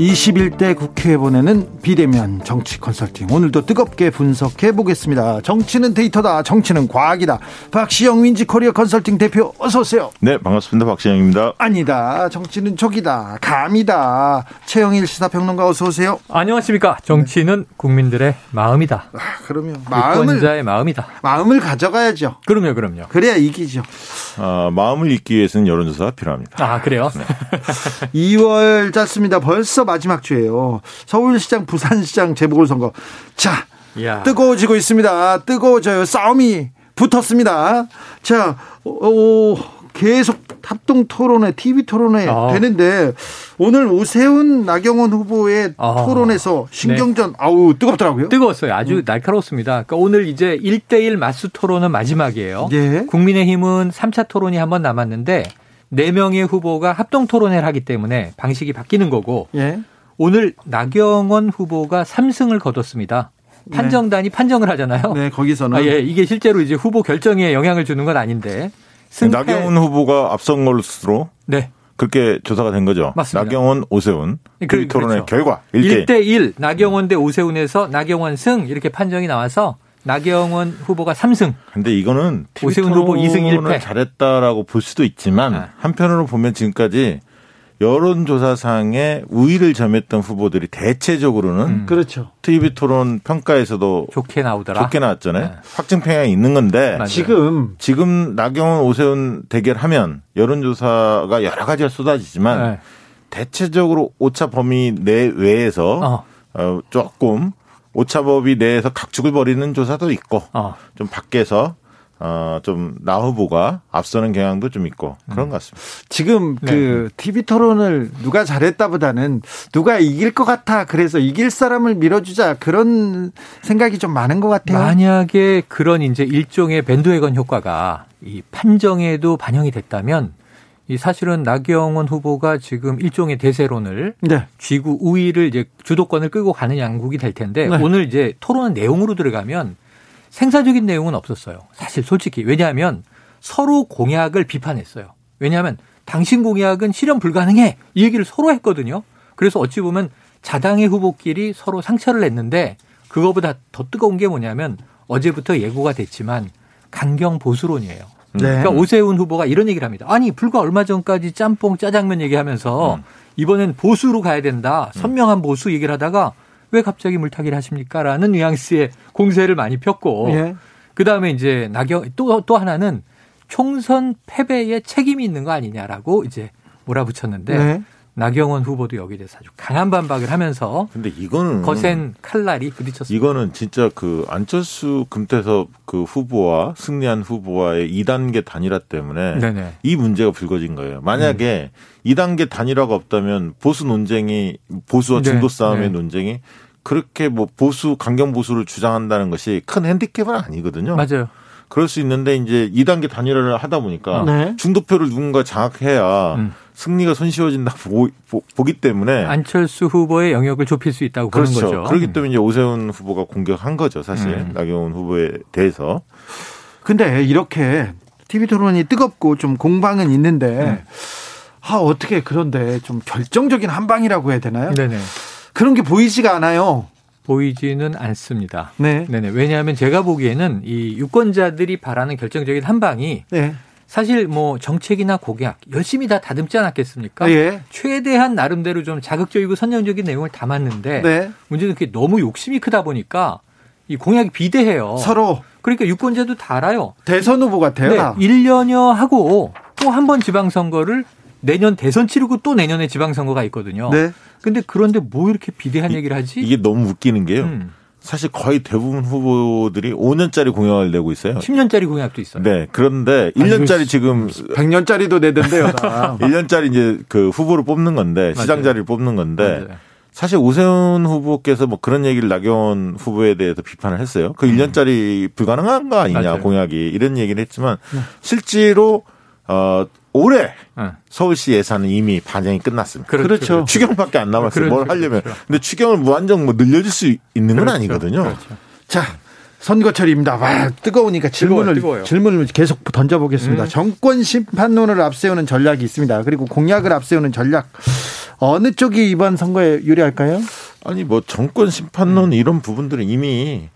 21대 국회에 보내는 비대면 정치 컨설팅. 오늘도 뜨겁게 분석해 보겠습니다. 정치는 데이터다. 정치는 과학이다. 박시영 윈지 코리아 컨설팅 대표 어서 오세요. 네, 반갑습니다. 박시영입니다. 아니다. 정치는 촉이다. 감이다. 최영일 시사평론가 어서 오세요. 안녕하십니까. 정치는 국민들의 마음이다. 아, 그러면 마음을 자의 마음이다. 마음을 가져가야죠. 그럼요, 그럼요. 그래야 이기죠. 아, 마음을 잊기 위해서는 여론조사가 필요합니다. 아, 그래요? 네. 2월 짰습니다. 벌써 마지막 주예요. 서울시장, 부산시장 재보궐선거. 자, 야. 뜨거워지고 있습니다. 뜨거워져요. 싸움이 붙었습니다. 자, 오, 계속 합동 토론회, TV 토론회 아. 되는데 오늘 오세훈 나경원 후보의 아. 토론에서 신경전 네. 아우 뜨겁더라고요. 뜨거웠어요. 아주 음. 날카롭습니다. 그러니까 오늘 이제 1대1 맞수 토론은 마지막이에요. 예. 국민의힘은 3차 토론이 한 번 남았는데 4명의 후보가 합동 토론회를 하기 때문에 방식이 바뀌는 거고 예. 오늘 나경원 후보가 3승을 거뒀습니다. 판정단이 네. 판정을 하잖아요. 네, 거기서는 아, 예, 이게 실제로 이제 후보 결정에 영향을 주는 건 아닌데 승패... 나경원 후보가 앞선 것으로 네. 그렇게 조사가 된 거죠. 맞습니다. 나경원, 오세훈 그, 그 토론의 그렇죠. 결과 1대 1대 1 나경원 대 오세훈에서 나경원 승 이렇게 판정이 나와서 나경원 후보가 3승. 근데 이거는 오세훈 후보 2승 1패 잘했다라고 볼 수도 있지만 네. 한편으로 보면 지금까지 여론조사상에 우위를 점했던 후보들이 대체적으로는 음. 그렇죠. TV 토론 평가에서도 좋게 나오더라. 좋게 나왔잖아요. 네. 확증 평양이 있는 건데 맞아요. 지금 지금 나경원 오세훈 대결하면 여론조사가 여러 가지가 쏟아지지만 네. 대체적으로 오차 범위 내 외에서 어. 어, 조금 오차범위 내에서 각축을 벌이는 조사도 있고 어. 좀 밖에서 어, 좀, 나 후보가 앞서는 경향도 좀 있고 그런 것 같습니다. 지금 네. 그 TV 토론을 누가 잘했다 보다는 누가 이길 것 같아. 그래서 이길 사람을 밀어주자. 그런 생각이 좀 많은 것 같아요. 만약에 그런 이제 일종의 밴드웨건 효과가 이 판정에도 반영이 됐다면 이 사실은 나경원 후보가 지금 일종의 대세론을 네. 쥐고 우위를 이제 주도권을 끌고 가는 양국이 될 텐데 네. 오늘 이제 토론 내용으로 들어가면 생산적인 내용은 없었어요. 사실 솔직히. 왜냐하면 서로 공약을 비판했어요. 왜냐하면 당신 공약은 실현 불가능해. 이 얘기를 서로 했거든요. 그래서 어찌 보면 자당의 후보끼리 서로 상처를 냈는데 그거보다 더 뜨거운 게 뭐냐면 어제부터 예고가 됐지만 강경 보수론이에요. 네. 그러니까 오세훈 후보가 이런 얘기를 합니다. 아니 불과 얼마 전까지 짬뽕 짜장면 얘기하면서 음. 이번엔 보수로 가야 된다. 선명한 보수 얘기를 하다가 왜 갑자기 물타기를 하십니까?라는 뉘앙스의 공세를 많이 폈고 예. 그 다음에 이제 나경 또또 하나는 총선 패배에 책임이 있는 거 아니냐라고 이제 몰아붙였는데 네. 나경원 후보도 여기에 대해서 아주 강한 반박을 하면서 근데 이거는 거센 칼날이 부딪혔습니다. 이거는 진짜 그 안철수 금태섭 그 후보와 승리한 후보와의 2단계 단일화 때문에 네네. 이 문제가 불거진 거예요. 만약에 음. 2단계 단일화가 없다면 보수 논쟁이 보수와 네. 중도 싸움의 네. 논쟁이 그렇게 뭐 보수 강경 보수를 주장한다는 것이 큰 핸디캡은 아니거든요. 맞아요. 그럴 수 있는데 이제 2단계 단일화를 하다 보니까 네. 중도표를 누군가 장악해야 음. 승리가 손쉬워진다 보, 기 때문에 안철수 후보의 영역을 좁힐 수 있다고 그렇죠. 보는 거죠. 그렇기 때문에 이제 오세훈 후보가 공격한 거죠, 사실 음. 나경원 후보에 대해서. 근데 이렇게 TV 토론이 뜨겁고 좀 공방은 있는데 음. 아 어떻게 그런데 좀 결정적인 한 방이라고 해야 되나요? 네네. 그런 게 보이지가 않아요. 보이지는 않습니다. 네. 네네. 왜냐하면 제가 보기에는 이 유권자들이 바라는 결정적인 한 방이 네. 사실 뭐 정책이나 공약 열심히 다 다듬지 않았겠습니까? 예. 최대한 나름대로 좀 자극적이고 선정적인 내용을 담았는데 네. 문제는 그게 너무 욕심이 크다 보니까 이 공약이 비대해요. 서로. 그러니까 유권자도 다 알아요. 대선 후보 같아요. 네. 1년여 하고 또 한 번 지방선거를 내년 대선 치르고 또 내년에 지방선거가 있거든요. 네. 근데 그런데 뭐 이렇게 비대한 얘기를 하지? 이게 너무 웃기는 게요. 음. 사실 거의 대부분 후보들이 5년짜리 공약을 내고 있어요. 10년짜리 공약도 있어요. 네. 그런데 1년짜리 아니, 지금 100년짜리도 내던데요. 1년짜리 이제 그 후보를 뽑는 건데 시장 자리를 뽑는 건데 맞아요. 사실 오세훈 후보께서 뭐 그런 얘기를 나경원 후보에 대해서 비판을 했어요. 그 1년짜리 음. 불가능한 거 아니냐 맞아요. 공약이 이런 얘기를 했지만 네. 실제로 어 올해 네. 서울시 예산은 이미 반영이 끝났습니다. 그렇죠. 그렇죠. 추경밖에 안 남았어요. 그렇죠. 뭘 하려면. 그렇죠. 근데 추경을 무한정 뭐 늘려줄 수 있는 건 그렇죠. 아니거든요. 그렇죠. 자, 선거철입니다. 와, 뜨거우니까 질문을 뜨거워요. 질문을 계속 던져보겠습니다. 음. 정권 심판론을 앞세우는 전략이 있습니다. 그리고 공약을 앞세우는 전략 어느 쪽이 이번 선거에 유리할까요? 아니 뭐 정권 심판론 음. 이런 부분들은 이미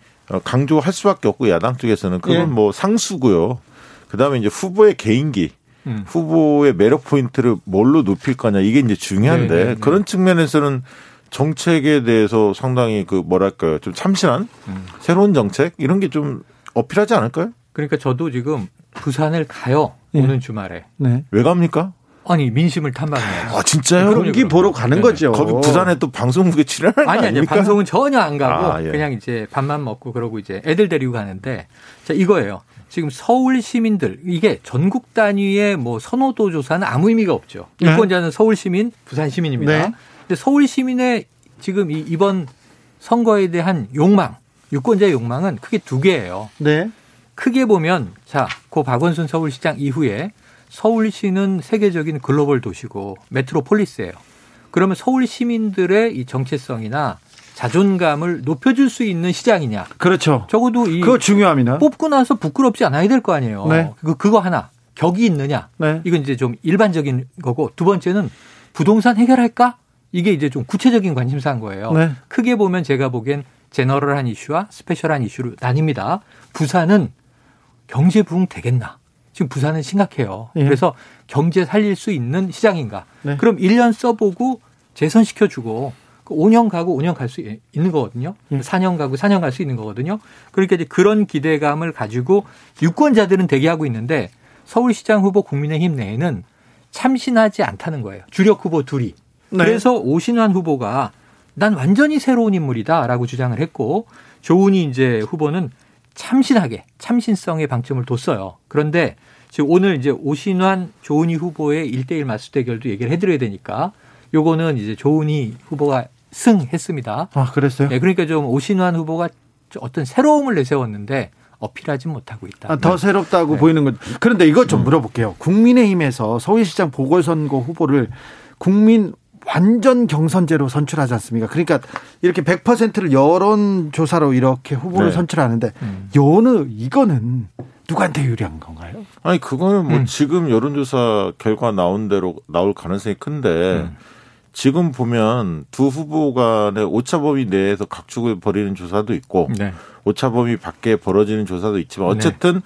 강조할 수밖에 없고 야당 쪽에서는 그건 예. 뭐 상수고요. 그다음에 이제 후보의 개인기 음. 후보의 매력 포인트를 뭘로 높일 거냐 이게 이제 중요한데 네네네. 네, 네. 그런 측면에서는 정책에 대해서 상당히 그 뭐랄까요 좀 참신한 음. 새로운 정책 이런 게 좀 어필하지 않을까요? 그러니까 저도 지금 부산을 가요 네. 오는 주말에. 네. 왜 갑니까? 아니 민심을 탐방해요. 아 진짜요? 경기 보러 가는 네. 거죠. 거기 부산에 또 방송국에 출연하는 아니 아니 방송은 전혀 안 가고 아, 예. 그냥 이제 밥만 먹고 그러고 이제 애들 데리고 가는데 자 이거예요. 지금 서울 시민들 이게 전국 단위의 뭐 선호도 조사는 아무 의미가 없죠. 네. 유권자는 서울 시민, 부산 시민입니다. 네. 근데 서울 시민의 지금 이 이번 선거에 대한 욕망, 유권자의 욕망은 크게 두 개예요. 네. 크게 보면 자, 고 박원순 서울시장 이후에 서울시는 세계적인 글로벌 도시고 메트로폴리스예요. 그러면 서울 시민들의 이 정체성이나 자존감을 높여줄 수 있는 시장이냐. 그렇죠. 적어도 이 그거 중요합니다. 뽑고 나서 부끄럽지 않아야 될 거 아니에요. 네. 그 그거 하나 격이 있느냐. 네. 이건 이제 좀 일반적인 거고 두 번째는 부동산 해결할까? 이게 이제 좀 구체적인 관심사인 거예요. 네. 크게 보면 제가 보기엔 제너럴한 이슈와 스페셜한 이슈로 나뉩니다. 부산은 경제 부흥 되겠나? 지금 부산은 심각해요. 예. 그래서 경제 살릴 수 있는 시장인가? 네. 그럼 1년 써보고 재선시켜주고 5년 그 가고 5년 갈 수 있는 거거든요. 4년 예. 가고 4년 갈 수 있는 거거든요. 그러니까 이제 그런 기대감을 가지고 유권자들은 대기하고 있는데 서울시장 후보 국민의힘 내에는 참신하지 않다는 거예요. 주력 후보 둘이. 네. 그래서 오신환 후보가 난 완전히 새로운 인물이다라고 주장을 했고 조은희 이제 후보는 참신하게 참신성에 방점을 뒀어요. 그런데 지금 오늘 이제 오신환 조은희 후보의 1대1 맞수 대결도 얘기를 해드려야 되니까 요거는 이제 조은희 후보가 승했습니다. 아, 그랬어요? 네, 그러니까 좀 오신환 후보가 어떤 새로움을 내세웠는데 어필하지 못하고 있다. 아, 더 새롭다고 네. 보이는 것. 그런데 이것 좀 음. 물어볼게요. 국민의힘에서 서울시장 보궐선거 후보를 국민 완전 경선제로 선출하지 않습니까? 그러니까 이렇게 100%를 여론조사로 이렇게 후보를 네. 선출하는데 음. 요는 이거는 누구한테 유리한 건가요? 아니 그거는 뭐 음. 지금 여론조사 결과 나온 대로 나올 가능성이 큰데 음. 지금 보면 두 후보 간의 오차 범위 내에서 각축을 벌이는 조사도 있고 네. 오차 범위 밖에 벌어지는 조사도 있지만 네. 어쨌든 네.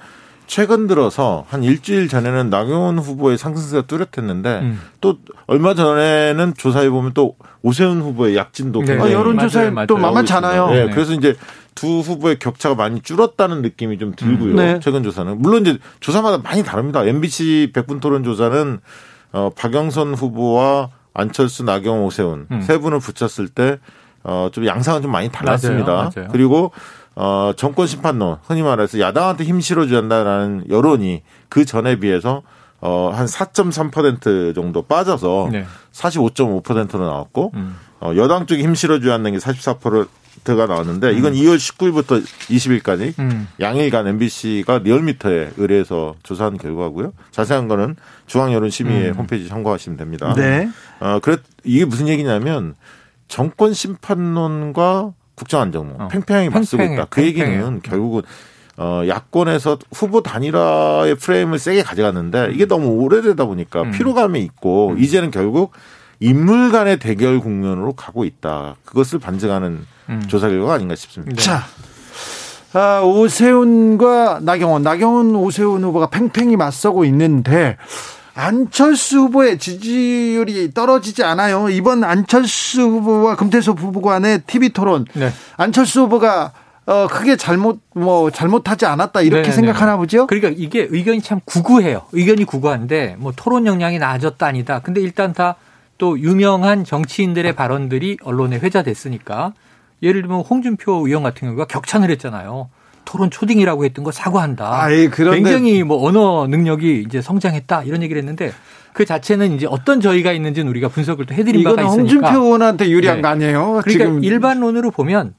최근 들어서 한 일주일 전에는 나경원 후보의 상승세가 뚜렷했는데 음. 또 얼마 전에는 조사해 보면 또 오세훈 후보의 약진도 네. 아, 여론조사에 또 만만찮아요. 네. 네. 그래서 이제 두 후보의 격차가 많이 줄었다는 느낌이 좀 들고요. 네. 최근 조사는 물론 이제 조사마다 많이 다릅니다. MBC 백분 토론 조사는 어 박영선 후보와 안철수, 나경원, 오세훈 음. 세 분을 붙였을 때 어, 좀 양상은 좀 많이 달랐습니다. 맞아요, 맞아요. 그리고 어, 정권 심판론, 흔히 말해서 야당한테 힘 실어줘야 한다라는 여론이 그 전에 비해서 어, 한 4.3% 정도 빠져서 네. 45.5%로 나왔고, 음. 어, 여당 쪽에 힘 실어줘야 한다는 게 44% 가 나왔는데, 이건 음. 2월 19일부터 20일까지 음. 양일간 MBC가 리얼미터에 의뢰해서 조사한 결과고요. 자세한 거는 중앙여론심의회 음. 홈페이지 참고하시면 됩니다. 네. 어, 그래, 이게 무슨 얘기냐면, 정권 심판론과 국정안정론 어. 팽팽하게 맞서고 있다. 그 얘기는 결국은 어, 야권에서 후보 단일화의 프레임을 세게 가져갔는데 이게 너무 오래되다 보니까 음. 피로감이 있고 음. 이제는 결국 인물 간의 대결 국면으로 가고 있다. 그것을 반증하는 음. 조사 결과가 아닌가 싶습니다. 네. 자. 아, 오세훈과 나경원, 나경원 오세훈 후보가 팽팽히 맞서고 있는데 안철수 후보의 지지율이 떨어지지 않아요. 이번 안철수 후보와 금태섭 후보 간의 TV 토론. 네. 안철수 후보가 어 크게 잘못 뭐 잘못하지 않았다 이렇게 네네. 생각하나 보죠. 그러니까 이게 의견이 참 구구해요. 의견이 구구한데 뭐 토론 역량이 나아졌다 아니다. 근데 일단 다 또 유명한 정치인들의 발언들이 언론에 회자됐으니까 예를 들면 홍준표 의원 같은 경우가 격찬을 했잖아요. 토론 초딩이라고 했던 거 사과한다. 아이, 굉장히 뭐 언어 능력이 이제 성장했다 이런 얘기를 했는데 그 자체는 이제 어떤 저희가 있는지는 우리가 분석을 또 해드린 바가 있으니까. 홍준표 의원한테 유리한 네. 거 아니에요? 그러니까 지금. 일반론으로 보면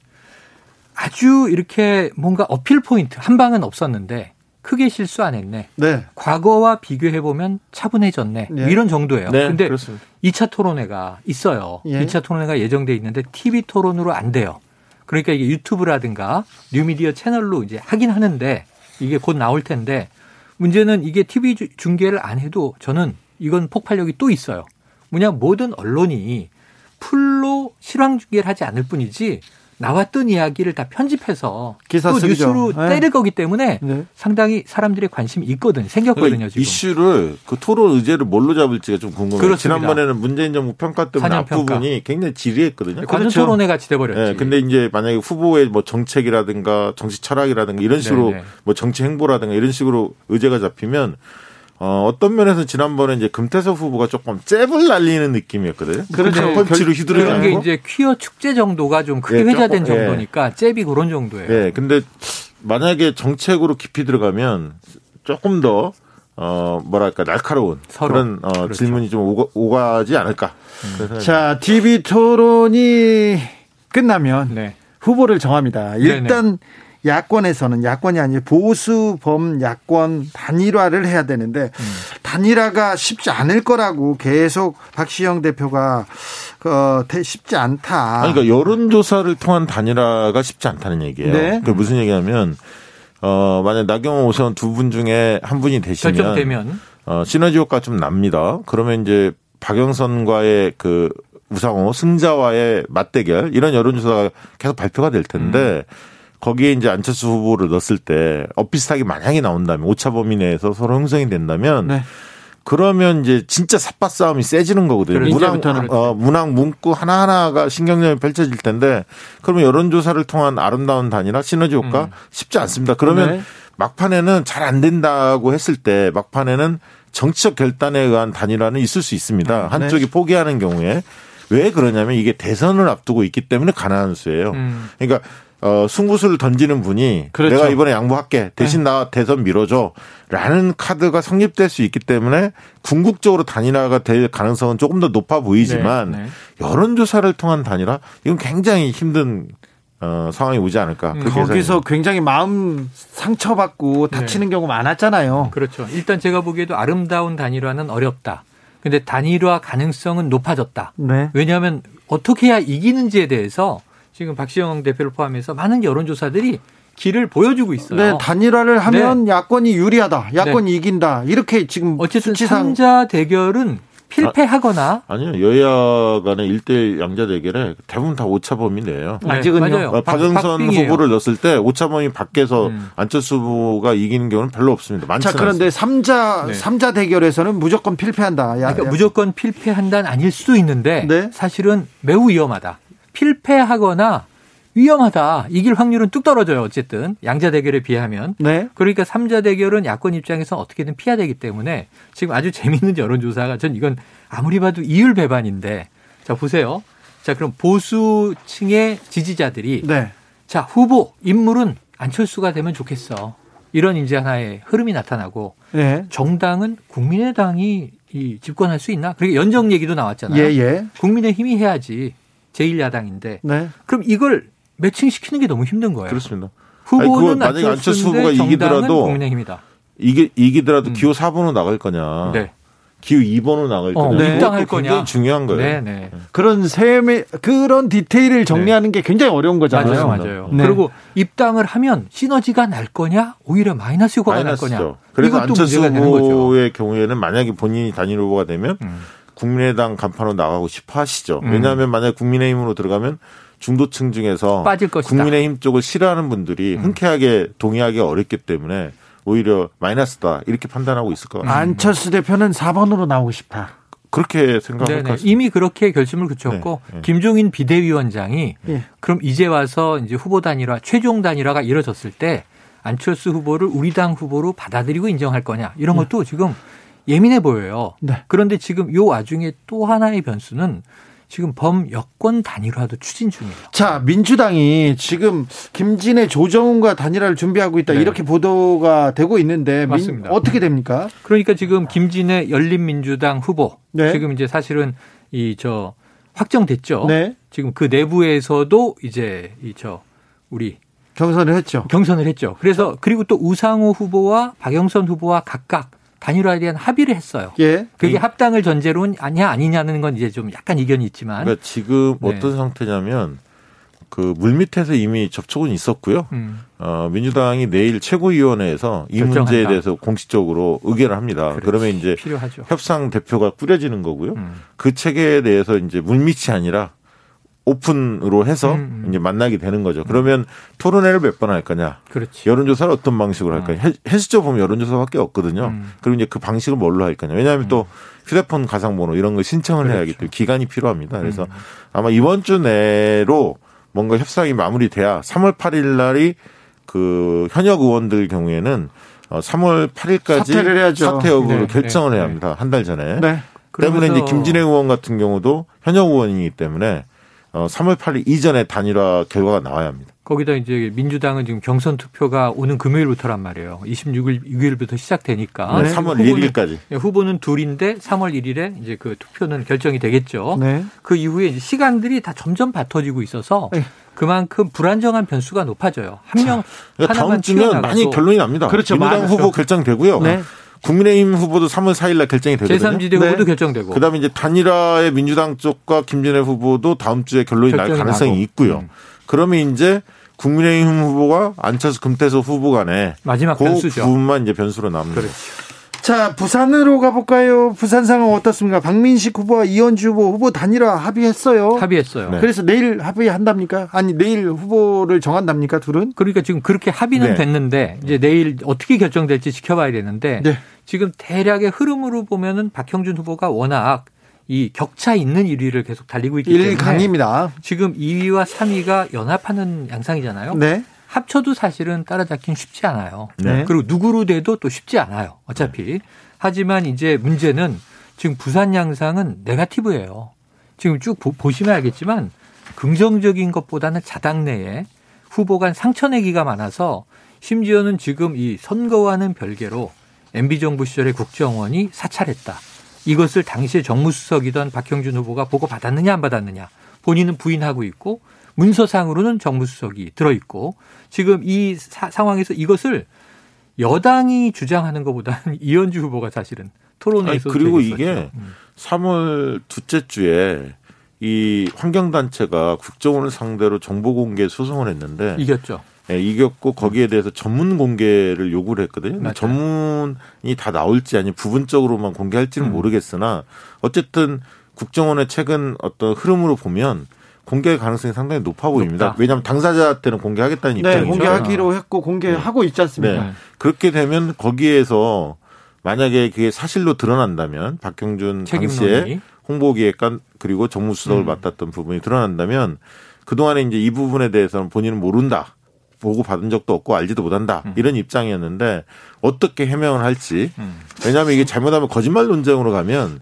아주 이렇게 뭔가 어필 포인트 한 방은 없었는데 크게 실수 안 했네. 네. 과거와 비교해 보면 차분해졌네. 네. 이런 정도예요. 네, 근데 그렇습니다. 2차 토론회가 있어요. 예. 2차 토론회가 예정돼 있는데 TV 토론으로 안 돼요. 그러니까 이게 유튜브라든가 뉴미디어 채널로 이제 하긴 하는데 이게 곧 나올 텐데 문제는 이게 TV 중계를 안 해도 저는 이건 폭발력이 또 있어요. 뭐냐 모든 언론이 풀로 실황 중계를 하지 않을 뿐이지 나왔던 이야기를 다 편집해서 기사 또 뉴스로 네. 때릴 거기 때문에 네. 상당히 사람들의 관심이 있거든 생겼거든요 그러니까 지금 이슈를 그 토론 의제를 뭘로 잡을지가 좀 궁금해요. 그렇습니다. 지난번에는 문재인 정부 평가 때문에 앞부분이 굉장히 지리했거든요. 관전 그렇죠. 토론회 같이 돼버렸지. 네, 근데 이제 만약에 후보의 뭐 정책이라든가 정치 철학이라든가 이런 식으로 네네. 네. 뭐 정치 행보라든가 이런 식으로 의제가 잡히면 어, 어떤 면에서 지난번에 이제 금태섭 후보가 조금 잽을 날리는 느낌이었거든요. 그렇죠. 펀치로 휘두르지 그런 게 이제 퀴어 축제 정도가 좀 크게 예, 회자된 조금, 예. 정도니까 예. 잽이 그런 정도예요. 예. 근데 만약에 정책으로 깊이 들어가면 조금 더 어, 뭐랄까, 날카로운 서로. 그런 어, 그렇죠. 질문이 좀 오가, 오가지 않을까. 음. 자, TV 토론이 끝나면 네. 후보를 정합니다. 일단 네네. 야권에서는 야권이 아니고 보수 범 야권 단일화를 해야 되는데 음. 단일화가 쉽지 않을 거라고 계속 박시영 대표가 어, 쉽지 않다. 아니, 그러니까 여론조사를 통한 단일화가 쉽지 않다는 얘기예요. 네. 그 무슨 얘기냐면 어 만약 나경원 오세훈 두분 중에 한 분이 되시면 결정되면 어 시너지 효과 좀 납니다. 그러면 이제 박영선과의 그 우상호 승자와의 맞대결 이런 여론조사가 계속 발표가 될 텐데 음. 거기에 이제 안철수 후보를 넣었을 때 엇비슷하게 만약에 나온다면 오차 범위 내에서 서로 형성이 된다면 네. 그러면 이제 진짜 삿바 싸움이 세지는 거거든요. 문항, 어, 문항 문구 하나하나가 신경전이 펼쳐질 텐데 그러면 여론조사를 통한 아름다운 단위나 시너지 효과 음. 쉽지 않습니다. 그러면 네. 막판에는 잘 안 된다고 했을 때 막판에는 정치적 결단에 의한 단일화는 있을 수 있습니다. 네. 한쪽이 네. 포기하는 경우에 왜 그러냐면 이게 대선을 앞두고 있기 때문에 가능한 수예요. 음. 그러니까 어, 승부수를 던지는 분이 그렇죠. 내가 이번에 양보할게. 대신 네. 나 대선 밀어줘. 라는 카드가 성립될 수 있기 때문에 궁극적으로 단일화가 될 가능성은 조금 더 높아 보이지만 네. 네. 여론조사를 통한 단일화 이건 굉장히 힘든 어, 상황이 오지 않을까. 음, 거기서 예상입니다. 굉장히 마음 상처받고 다치는 네. 경우 많았잖아요. 그렇죠. 일단 제가 보기에도 아름다운 단일화는 어렵다. 근데 단일화 가능성은 높아졌다. 네. 왜냐하면 어떻게 해야 이기는지에 대해서 지금 박시영 대표를 포함해서 많은 여론조사들이 길을 보여주고 있어요. 네, 단일화를 하면 네. 야권이 유리하다. 야권이 네. 이긴다. 이렇게 지금 어쨌든 수치상 3자 대결은 필패하거나 아, 니요 여야 간의 1대1 양자 대결에 대부분 다 오차범위네요. 네, 아직은요. 어, 박영선 후보를 넣었을 때 오차범위 밖에서 음. 안철수 후보가 이기는 경우는 별로 없습니다. 많지 자, 그런데 않습니다. 3자 네. 3자 대결에서는 무조건 필패한다. 야, 그러니까 야. 무조건 필패한다는 아닐 수도 있는데 네? 사실은 매우 위험하다. 필패하거나 위험하다. 이길 확률은 뚝 떨어져요. 어쨌든 양자 대결에 비하면. 네. 그러니까 삼자 대결은 야권 입장에서 어떻게든 피해야 되기 때문에 지금 아주 재미있는 여론조사가 전 이건 아무리 봐도 이율 배반인데 자 보세요. 자 그럼 보수층의 지지자들이 네. 자 후보 인물은 안철수가 되면 좋겠어. 이런 이제 하나의 흐름이 나타나고 네. 정당은 국민의당이 이 집권할 수 있나? 그리고 연정 얘기도 나왔잖아요. 예, 예. 국민의힘이 해야지 제1야당인데. 네. 그럼 이걸 매칭시키는 게 너무 힘든 거예요. 그렇습니다. 후보는 만약에 안철수 후보가 이기더라도 국민의힘이다. 이게 이기더라도 음. 기호 4번으로 나갈 거냐. 네. 기호 2번으로 나갈 어, 거냐. 입당할 거냐. 중요한 거예요. 네, 네. 그런 셈의 그런 디테일을 정리하는 네. 게 굉장히 어려운 거잖아요. 맞아요, 맞아요. 네. 그리고 입당을 하면 시너지가 날 거냐, 오히려 마이너스 효과가 마이너스죠. 날 거냐. 그래서 안철수 후보의 경우에는 만약에 본인이 단일 후보가 되면 음. 국민의당 간판으로 나가고 싶어 하시죠. 음. 왜냐하면 만약 국민의힘으로 들어가면 중도층 중에서 국민의힘 쪽을 싫어하는 분들이 음. 흔쾌하게 동의하기 어렵기 때문에 오히려 마이너스다 이렇게 판단하고 있을 것 같습니다. 안철수 대표는 4번으로 나오고 싶다. 그렇게 생각할 것 이미 그렇게 결심을 그쳤고 네, 네. 김종인 비대위원장이 네. 그럼 이제 와서 이제 후보 단일화 최종 단일화가 이뤄졌을 때 안철수 후보를 우리 당 후보로 받아들이고 인정할 거냐 이런 네. 것도 지금 예민해 보여요. 네. 그런데 지금 요 와중에 또 하나의 변수는 지금 범 여권 단일화도 추진 중이에요. 자, 민주당이 지금 김진애 조정훈과 단일화를 준비하고 있다. 네. 이렇게 보도가 되고 있는데 맞습니다. 민, 어떻게 됩니까? 그러니까 지금 김진애 열린민주당 후보 네. 지금 이제 사실은 이 저 확정됐죠. 네. 지금 그 내부에서도 이제 이 저 우리 경선을 했죠. 경선을 했죠. 그래서 그리고 또 우상호 후보와 박영선 후보와 각각 단일화에 대한 합의를 했어요. 예. 그게 음. 합당을 전제로 아니야 아니냐는 건 이제 좀 약간 이견이 있지만. 그러니까 지금 네. 어떤 상태냐면 그 물밑에서 이미 접촉은 있었고요. 음. 어, 민주당이 내일 최고위원회에서 이 결정한다. 문제에 대해서 공식적으로 의결을 합니다. 그렇지. 그러면 이제 필요하죠. 협상 대표가 꾸려지는 거고요. 음. 그 체계에 대해서 이제 물밑이 아니라 오픈으로 해서 음, 음. 이제 만나게 되는 거죠. 그러면 토론회를 몇 번 할 거냐? 그렇지. 여론조사를 어떤 방식으로 할 거냐? 음. 헬스적 보면 여론조사밖에 없거든요. 음. 그리고 이제 그 방식을 뭘로 할 거냐? 왜냐하면 또 음. 휴대폰 가상번호 이런 거 신청을 그렇죠. 해야기 때문에 기간이 필요합니다. 그래서 음. 아마 이번 주 내로 뭔가 협상이 마무리돼야 3월 8일 날이 그 현역 의원들 경우에는 3월 어, 8일까지 사퇴를 해야죠. 사퇴 여부를 네, 결정을 네, 해야 합니다. 네. 한달 전에. 네. 때문에 이제 김진애 의원 같은 경우도 현역 의원이기 때문에 어, 3월 8일 이전에 단일화 결과가 나와야 합니다. 거기다 이제 민주당은 지금 경선 투표가 오는 금요일부터란 말이에요. 26일 6일부터 시작되니까. 네, 3월 후보는, 1일까지. 네, 후보는 둘인데 3월 1일에 이제 그 투표는 결정이 되겠죠. 네. 그 이후에 이제 시간들이 다 점점 바터지고 있어서 네. 그만큼 불안정한 변수가 높아져요. 한명 그러니까 다음 주면 많이 결론이 납니다. 그렇죠. 민주당 후보 결정되고요. 네. 국민의힘 후보도 3월 4일 날 결정이 되거든요. 제3지대 후보도 네. 결정되고. 그다음에 이제 단일화의 민주당 쪽과 김진애 후보도 다음 주에 결론이 날 가능성이 나고. 있고요. 음. 그러면 이제 국민의힘 후보가 안철수 금태섭 후보 간에 마지막 그 변수죠. 부분만 이제 변수로 남습니다. 그렇죠. 자, 부산으로 가볼까요? 부산 상황 어떻습니까? 박민식 후보와 이현주 후보 후보 단일화 합의했어요. 합의했어요. 네. 그래서 내일 합의한답니까? 아니 내일 후보를 정한답니까? 둘은? 그러니까 지금 그렇게 합의는 네. 됐는데 이제 내일 어떻게 결정될지 지켜봐야 되는데 네. 지금 대략의 흐름으로 보면은 박형준 후보가 워낙 이 격차 있는 1위를 계속 달리고 있기 때문에 1강입니다. 지금 2위와 3위가 연합하는 양상이잖아요. 네. 합쳐도 사실은 따라잡긴 쉽지 않아요. 네. 그리고 누구로 돼도 또 쉽지 않아요. 어차피. 네. 하지만 이제 문제는 지금 부산 양상은 네가티브예요. 지금 쭉 보 시면 알겠지만 긍정적인 것보다는 자당 내에 후보 간 상처내기가 많아서 심지어는 지금 이 선거와는 별개로 MB정부 시절의 국정원이 사찰했다. 이것을 당시에 정무수석이던 박형준 후보가 보고 받았느냐 안 받았느냐 본인은 부인하고 있고 문서상으로는 정무수석이 들어있고 지금 이 사, 상황에서 이것을 여당이 주장하는 것보다는 이현주 후보가 사실은 토론회에서 그리고 이게 음. 3월 둘째 주에 이 환경단체가 국정원을 상대로 정보 공개 소송을 했는데 이겼죠. 예, 이겼고 거기에 대해서 전문 공개를 요구를 했거든요. 맞아요. 전문이 다 나올지 아니면 부분적으로만 공개할지는 음. 모르겠으나 어쨌든 국정원의 최근 어떤 흐름으로 보면 공개 가능성이 상당히 높아 보입니다. 높다. 왜냐하면 당사자한테는 공개하겠다는 네, 입장이죠. 공개하기로 했고 공개하고 네. 있지 않습니까? 네. 그렇게 되면 거기에서 만약에 그게 사실로 드러난다면 박경준 당시에 홍보기획관 그리고 정무수석을 음. 맡았던 부분이 드러난다면 그동안에 이제 이 부분에 대해서는 본인은 모른다. 보고 받은 적도 없고 알지도 못한다. 음. 이런 입장이었는데 어떻게 해명을 할지. 음. 왜냐하면 이게 잘못하면 거짓말 논쟁으로 가면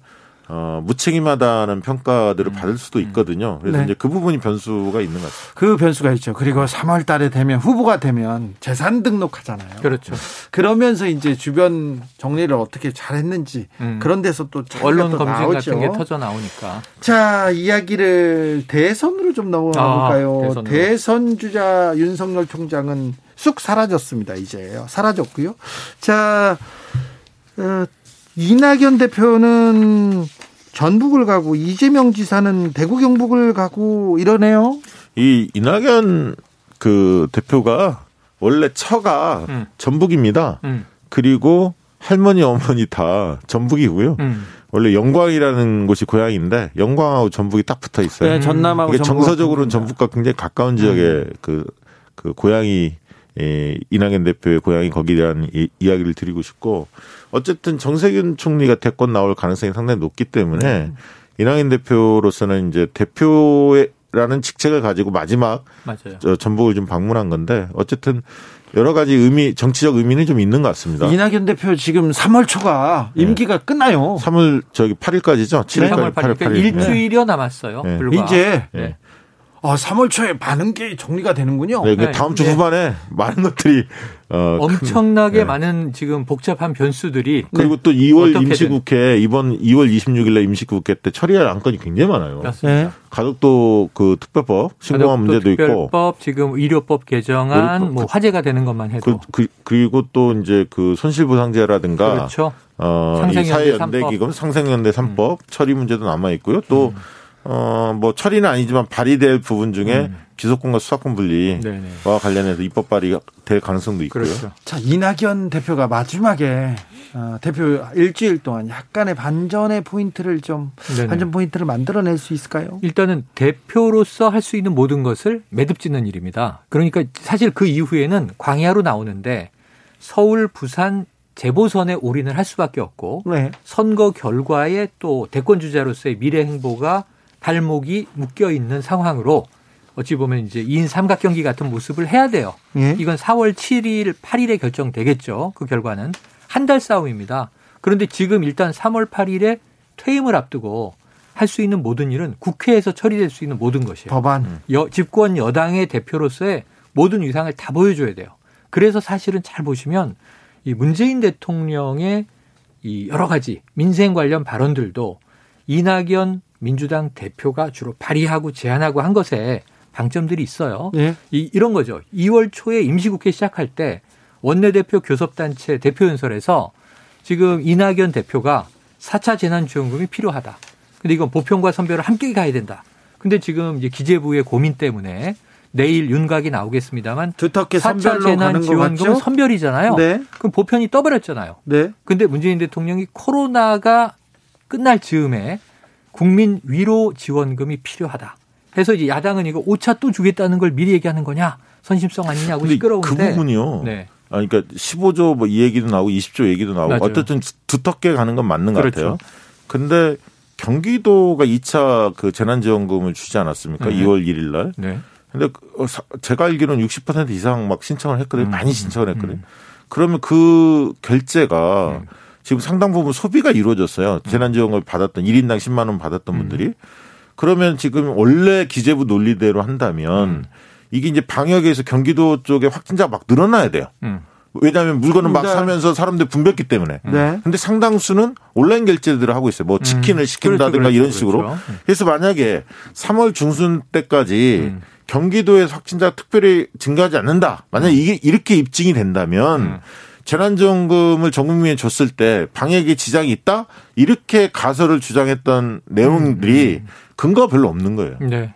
어, 무책임하다는 평가들을 음. 받을 수도 있거든요. 그래서 네. 이제 그 부분이 변수가 있는 것 같아요. 그 변수가 있죠. 그리고 3월 달에 되면 후보가 되면 재산 등록하잖아요. 그렇죠. 그러면서 이제 주변 정리를 어떻게 잘 했는지 음. 그런 데서 또 언론 또 검증 나오죠. 같은 게 터져 나오니까. 자, 이야기를 대선으로 좀 넘어가 볼까요? 아, 대선 주자 윤석열 총장은 쑥 사라졌습니다. 이제 사라졌고요. 자, 어, 이낙연 대표는 전북을 가고 이재명 지사는 대구 경북을 가고 이러네요. 이 이낙연 그 대표가 원래 처가 음. 전북입니다. 음. 그리고 할머니 어머니 다 전북이고요. 음. 원래 영광이라는 곳이 고향인데 영광하고 전북이 딱 붙어 있어요. 네, 전남하고 이게 정서적으로는 전북과 굉장히 가까운 지역의 그, 그 고향이 예, 이낙연 대표의 고향이 거기에 대한 이, 이야기를 드리고 싶고 어쨌든 정세균 총리가 대권 나올 가능성이 상당히 높기 때문에 음. 이낙연 대표로서는 이제 대표라는 직책을 가지고 마지막 맞아요. 저 전북을 좀 방문한 건데 어쨌든 여러 가지 의미 정치적 의미는 좀 있는 것 같습니다. 이낙연 대표 지금 3월 초가 임기가 네. 끝나요. 3월 저기 8일까지죠. 7일까지 3월 8일, 8일, 8일. 일주일여 남았어요. 네. 이제 네. 아, 3월 초에 많은 게 정리가 되는군요. 네, 네. 다음 주 네. 후반에 많은 것들이 어, 엄청나게 네. 많은 지금 복잡한 변수들이 그리고 또 2월 임시국회 이번 2월 26일날 임시국회 때 처리할 안건이 굉장히 많아요. 네. 가족도 그 특별법 신고한 문제도 특별법, 있고 법 지금 의료법 개정안 의료법, 뭐 화제가 되는 것만 해도 그, 그, 리고또 이제 그 손실보상제라든가 그렇죠. 어, 사회연대기금 상생연대 3법 음. 처리 문제도 남아 있고요. 또 음. 어, 뭐 처리는 아니지만 발의될 부분 중에 음. 기소권과 수사권 분리와 네네. 관련해서 입법 발의가 될 가능성도 있고요. 그렇죠. 자, 이낙연 대표가 마지막에 어, 대표 일주일 동안 약간의 반전의 포인트를 좀 네네. 반전 포인트를 만들어낼 수 있을까요? 일단은 대표로서 할 수 있는 모든 것을 매듭짓는 일입니다. 그러니까 사실 그 이후에는 광야로 나오는데 서울, 부산, 재보선에 올인을 할 수밖에 없고 네. 선거 결과에 또 대권 주자로서의 미래 행보가 발목이 묶여 있는 상황으로 어찌 보면 이제 2인 삼각 경기 같은 모습을 해야 돼요. 예? 이건 4월 7일, 8일에 결정되겠죠. 그 결과는 한 달 싸움입니다. 그런데 지금 일단 3월 8일에 퇴임을 앞두고 할 수 있는 모든 일은 국회에서 처리될 수 있는 모든 것이에요. 법안. 여, 집권 여당의 대표로서의 모든 위상을 다 보여줘야 돼요. 그래서 사실은 잘 보시면 이 문재인 대통령의 이 여러 가지 민생 관련 발언들도 이낙연 민주당 대표가 주로 발의하고 제안하고 한 것에 방점들이 있어요. 네. 이, 이런 거죠. 2월 초에 임시국회 시작할 때 원내대표 교섭단체 대표연설에서 지금 이낙연 대표가 4차 재난지원금이 필요하다. 근데 이건 보편과 선별을 함께 가야 된다. 근데 지금 이제 기재부의 고민 때문에 내일 윤곽이 나오겠습니다만 두텁게 4차 재난지원금은 선별이잖아요. 네. 그럼 보편이 떠버렸잖아요. 네. 근데 문재인 대통령이 코로나가 끝날 즈음에 국민 위로 지원금이 필요하다. 해서 이제 야당은 이거 5차 또 주겠다는 걸 미리 얘기하는 거냐? 선심성 아니냐고 시끄러운데. 그 부분이요. 네. 아, 그러니까 15조 뭐 이 얘기도 나오고 20조 얘기도 나오고 맞아요. 어쨌든 두텁게 가는 건 맞는 것 그렇죠. 같아요. 근데 경기도가 2차 그 재난지원금을 주지 않았습니까? 네. 2월 1일 날. 네. 근데 그, 어, 제가 알기로는 60% 이상 막 신청을 했거든요. 음. 많이 신청을 했거든요. 음. 그러면 그 결제가 음. 지금 상당 부분 소비가 이루어졌어요. 음. 재난지원금을 받았던 1인당 10만 원 받았던 음. 분들이. 그러면 지금 원래 기재부 논리대로 한다면 음. 이게 이제 방역에서 경기도 쪽에 확진자가 막 늘어나야 돼요. 왜냐하면 물건을 막 네. 사면서 사람들 붐볐기 때문에. 네. 근데 상당수는 온라인 결제들을 하고 있어요. 뭐 치킨을 시킨다든가 그렇죠, 그렇죠, 이런 식으로. 그렇죠. 그래서 만약에 3월 중순 때까지 음. 경기도의 확진자 특별히 증가하지 않는다. 만약 이게 이렇게 입증이 된다면 음. 재난지원금을 전 국민에 줬을 때 방역에 지장이 있다 이렇게 가설을 주장했던 내용들이 음, 음. 근거가 별로 없는 거예요. 네.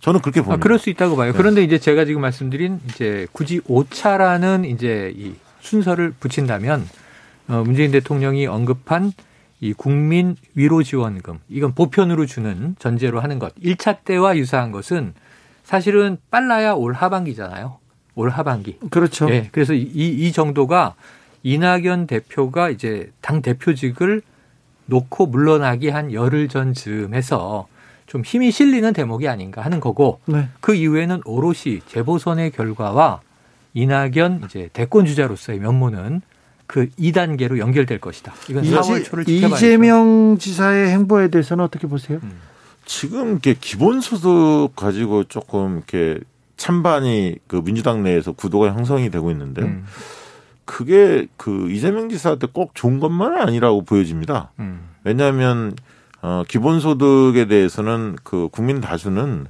저는 그렇게 봅니다. 아, 그럴 수 있다고 봐요. 네. 그런데 이제 제가 지금 말씀드린 이제 굳이 오차라는 이제 이 순서를 붙인다면 어, 문재인 대통령이 언급한 이 국민 위로 지원금 이건 보편으로 주는 전제로 하는 것 1차 때와 유사한 것은 사실은 빨라야 올 하반기잖아요. 올 하반기. 그렇죠. 예. 그래서 이, 이 정도가 이낙연 대표가 이제 당 대표직을 놓고 물러나기 한 열흘 전쯤 해서 좀 힘이 실리는 대목이 아닌가 하는 거고 네. 그 이후에는 오롯이 재보선의 결과와 이낙연 이제 대권 주자로서의 면모는 그 2단계로 연결될 것이다. 이건 4월 초를 지켜봐야죠. 이재명 지사의 행보에 대해서는 어떻게 보세요? 음. 지금 이렇게 기본소득 가지고 조금 이렇게 찬반이 그 민주당 내에서 구도가 형성이 되고 있는데 음. 그게 그 이재명 지사한테 꼭 좋은 것만은 아니라고 보여집니다. 음. 왜냐하면 어 기본소득에 대해서는 그 국민 다수는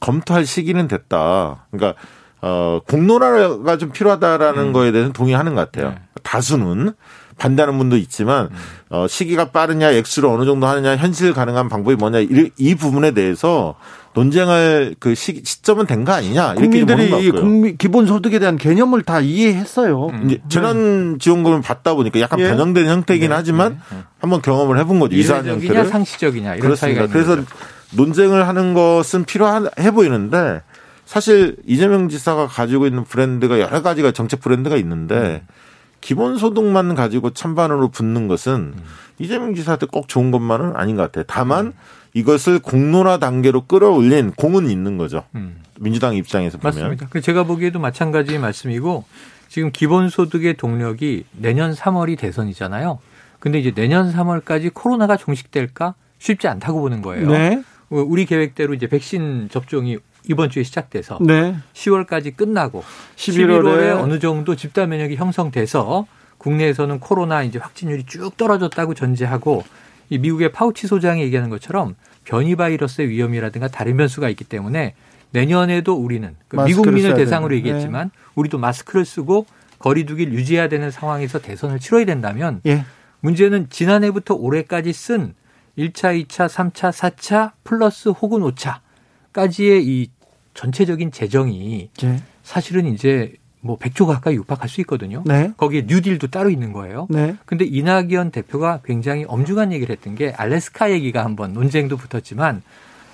검토할 시기는 됐다. 그러니까 어 공론화가 좀 필요하다라는 음. 거에 대해서는 동의하는 것 같아요. 네. 다수는 반대하는 분도 있지만 음. 어 시기가 빠르냐 액수를 어느 정도 하느냐 현실 가능한 방법이 뭐냐 이, 이 부분에 대해서 논쟁할 그 시, 시점은 된 거 아니냐 이렇게 국민들이 국민 기본소득에 대한 개념을 다 이해했어요. 음. 이제 재난지원금을 받다 보니까 약간 예. 변형된 형태이긴 네. 하지만 네. 한번 경험을 해본 거죠. 이상한 형태를 상시적이냐 이런 그렇습니다. 그래서 거죠. 논쟁을 하는 것은 필요해 보이는데 사실 이재명 지사가 가지고 있는 브랜드가 여러 가지가 정책 브랜드가 있는데 음. 기본소득만 가지고 찬반으로 붙는 것은 음. 이재명 지사한테 꼭 좋은 것만은 아닌 것 같아요. 다만 음. 이것을 공론화 단계로 끌어올린 공은 있는 거죠. 음. 민주당 입장에서 보면. 맞습니다. 그 제가 보기에도 마찬가지의 말씀이고 지금 기본소득의 동력이 내년 3월이 대선이잖아요. 근데 이제 내년 3월까지 코로나가 종식될까 쉽지 않다고 보는 거예요. 네. 우리 계획대로 이제 백신 접종이 이번 주에 시작돼서 네. 10월까지 끝나고 11월에, 11월에 어느 정도 집단 면역이 형성돼서 국내에서는 코로나 이제 확진율이 쭉 떨어졌다고 전제하고 이 미국의 파우치 소장이 얘기하는 것처럼 변이 바이러스의 위험이라든가 다른 변수가 있기 때문에 내년에도 우리는 그 미국민을 대상으로 되는. 얘기했지만 네. 우리도 마스크를 쓰고 거리두기를 유지해야 되는 상황에서 대선을 치러야 된다면 예. 문제는 지난해부터 올해까지 쓴 1차, 2차, 3차, 4차 플러스 혹은 5차까지의 이 전체적인 재정이 예. 사실은 이제 뭐 100조 가까이 육박할 수 있거든요. 네. 거기에 뉴딜도 따로 있는 거예요. 네. 근데 이낙연 대표가 굉장히 엄중한 얘기를 했던 게 알래스카 얘기가 한번 논쟁도 붙었지만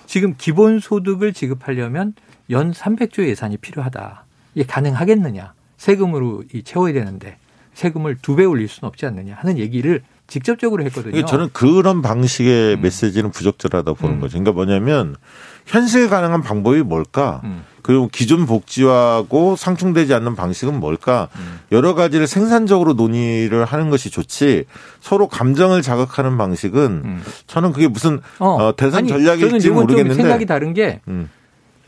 지금 기본 소득을 지급하려면 연 300조 예산이 필요하다. 이게 가능하겠느냐. 세금으로 채워야 되는데 세금을 두 배 올릴 수는 없지 않느냐 하는 얘기를 직접적으로 했거든요. 저는 그런 방식의 음. 메시지는 부적절하다 보는 음. 거죠. 그러니까 뭐냐면 현실 가능한 방법이 뭘까? 음. 그리고 기존 복지하고 상충되지 않는 방식은 뭘까? 음. 여러 가지를 생산적으로 논의를 하는 것이 좋지 서로 감정을 자극하는 방식은 음. 저는 그게 무슨 어. 어, 대선 전략일지 모르겠는데 생각이 다른 게 음.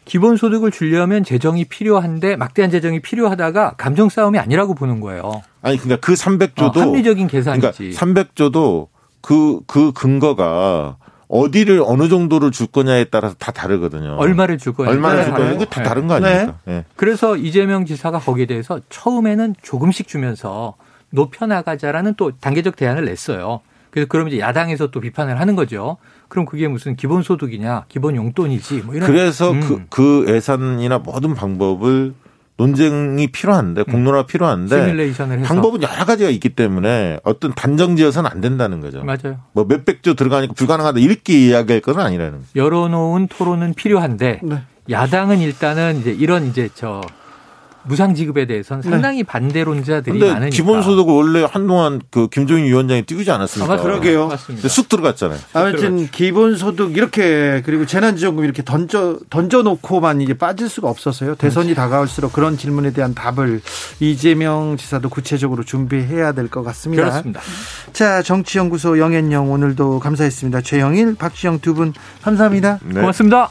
기본소득을 주려면 재정이 필요한데 막대한 재정이 필요하다가 감정 싸움이 아니라고 보는 거예요. 아니 그러니까 그 300조도 어, 합리적인 계산이지. 그러니까 300조도 그, 그 근거가 어디를 어느 정도를 줄 거냐에 따라서 다 다르거든요. 얼마를 줄 거냐. 얼마를 줄 거냐. 이거 다 네. 다른 거 아닙니까? 네. 네. 그래서 이재명 지사가 거기에 대해서 처음에는 조금씩 주면서 높여나가자라는 또 단계적 대안을 냈어요. 그래서 그럼 이제 야당에서 또 비판을 하는 거죠. 그럼 그게 무슨 기본소득이냐, 기본 용돈이지, 뭐 이런. 그래서 음. 그, 그 예산이나 모든 방법을 논쟁이 필요한데 공론화 가 필요한데 방법은 여러 가지가 있기 때문에 어떤 단정지어서는 안 된다는 거죠. 맞아요. 뭐 몇백 조 들어가니까 불가능하다 이렇게 이야기할 건 아니라는 거죠. 열어놓은 토론은 필요한데 네. 야당은 일단은 이제 이런 이제 저 무상 지급에 대해서는 네. 상당히 네. 반대론자들이 많으니까. 기본소득을 원래 한동안 그 김종인 위원장이 띄우지 않았습니까? 아, 그러게요. 맞습니다. 쑥 들어갔잖아요. 아무튼 기본소득 이렇게 그리고 재난지원금 이렇게 던져 던져 놓고만 이제 빠질 수가 없었어요. 대선이 그렇지. 다가올수록 그런 질문에 대한 답을 이재명 지사도 구체적으로 준비해야 될 것 같습니다. 그렇습니다. 자 정치연구소 영앤영 오늘도 감사했습니다. 최영일, 박지영 두 분 감사합니다. 네. 고맙습니다.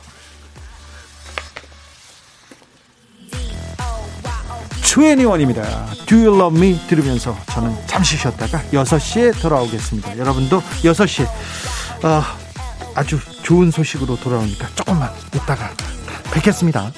트웬니원입니다. Do you love me? 들으면서 저는 잠시 쉬었다가 6시에 돌아오겠습니다. 여러분도 6시에 어, 아주 좋은 소식으로 돌아오니까 조금만 있다가 뵙겠습니다.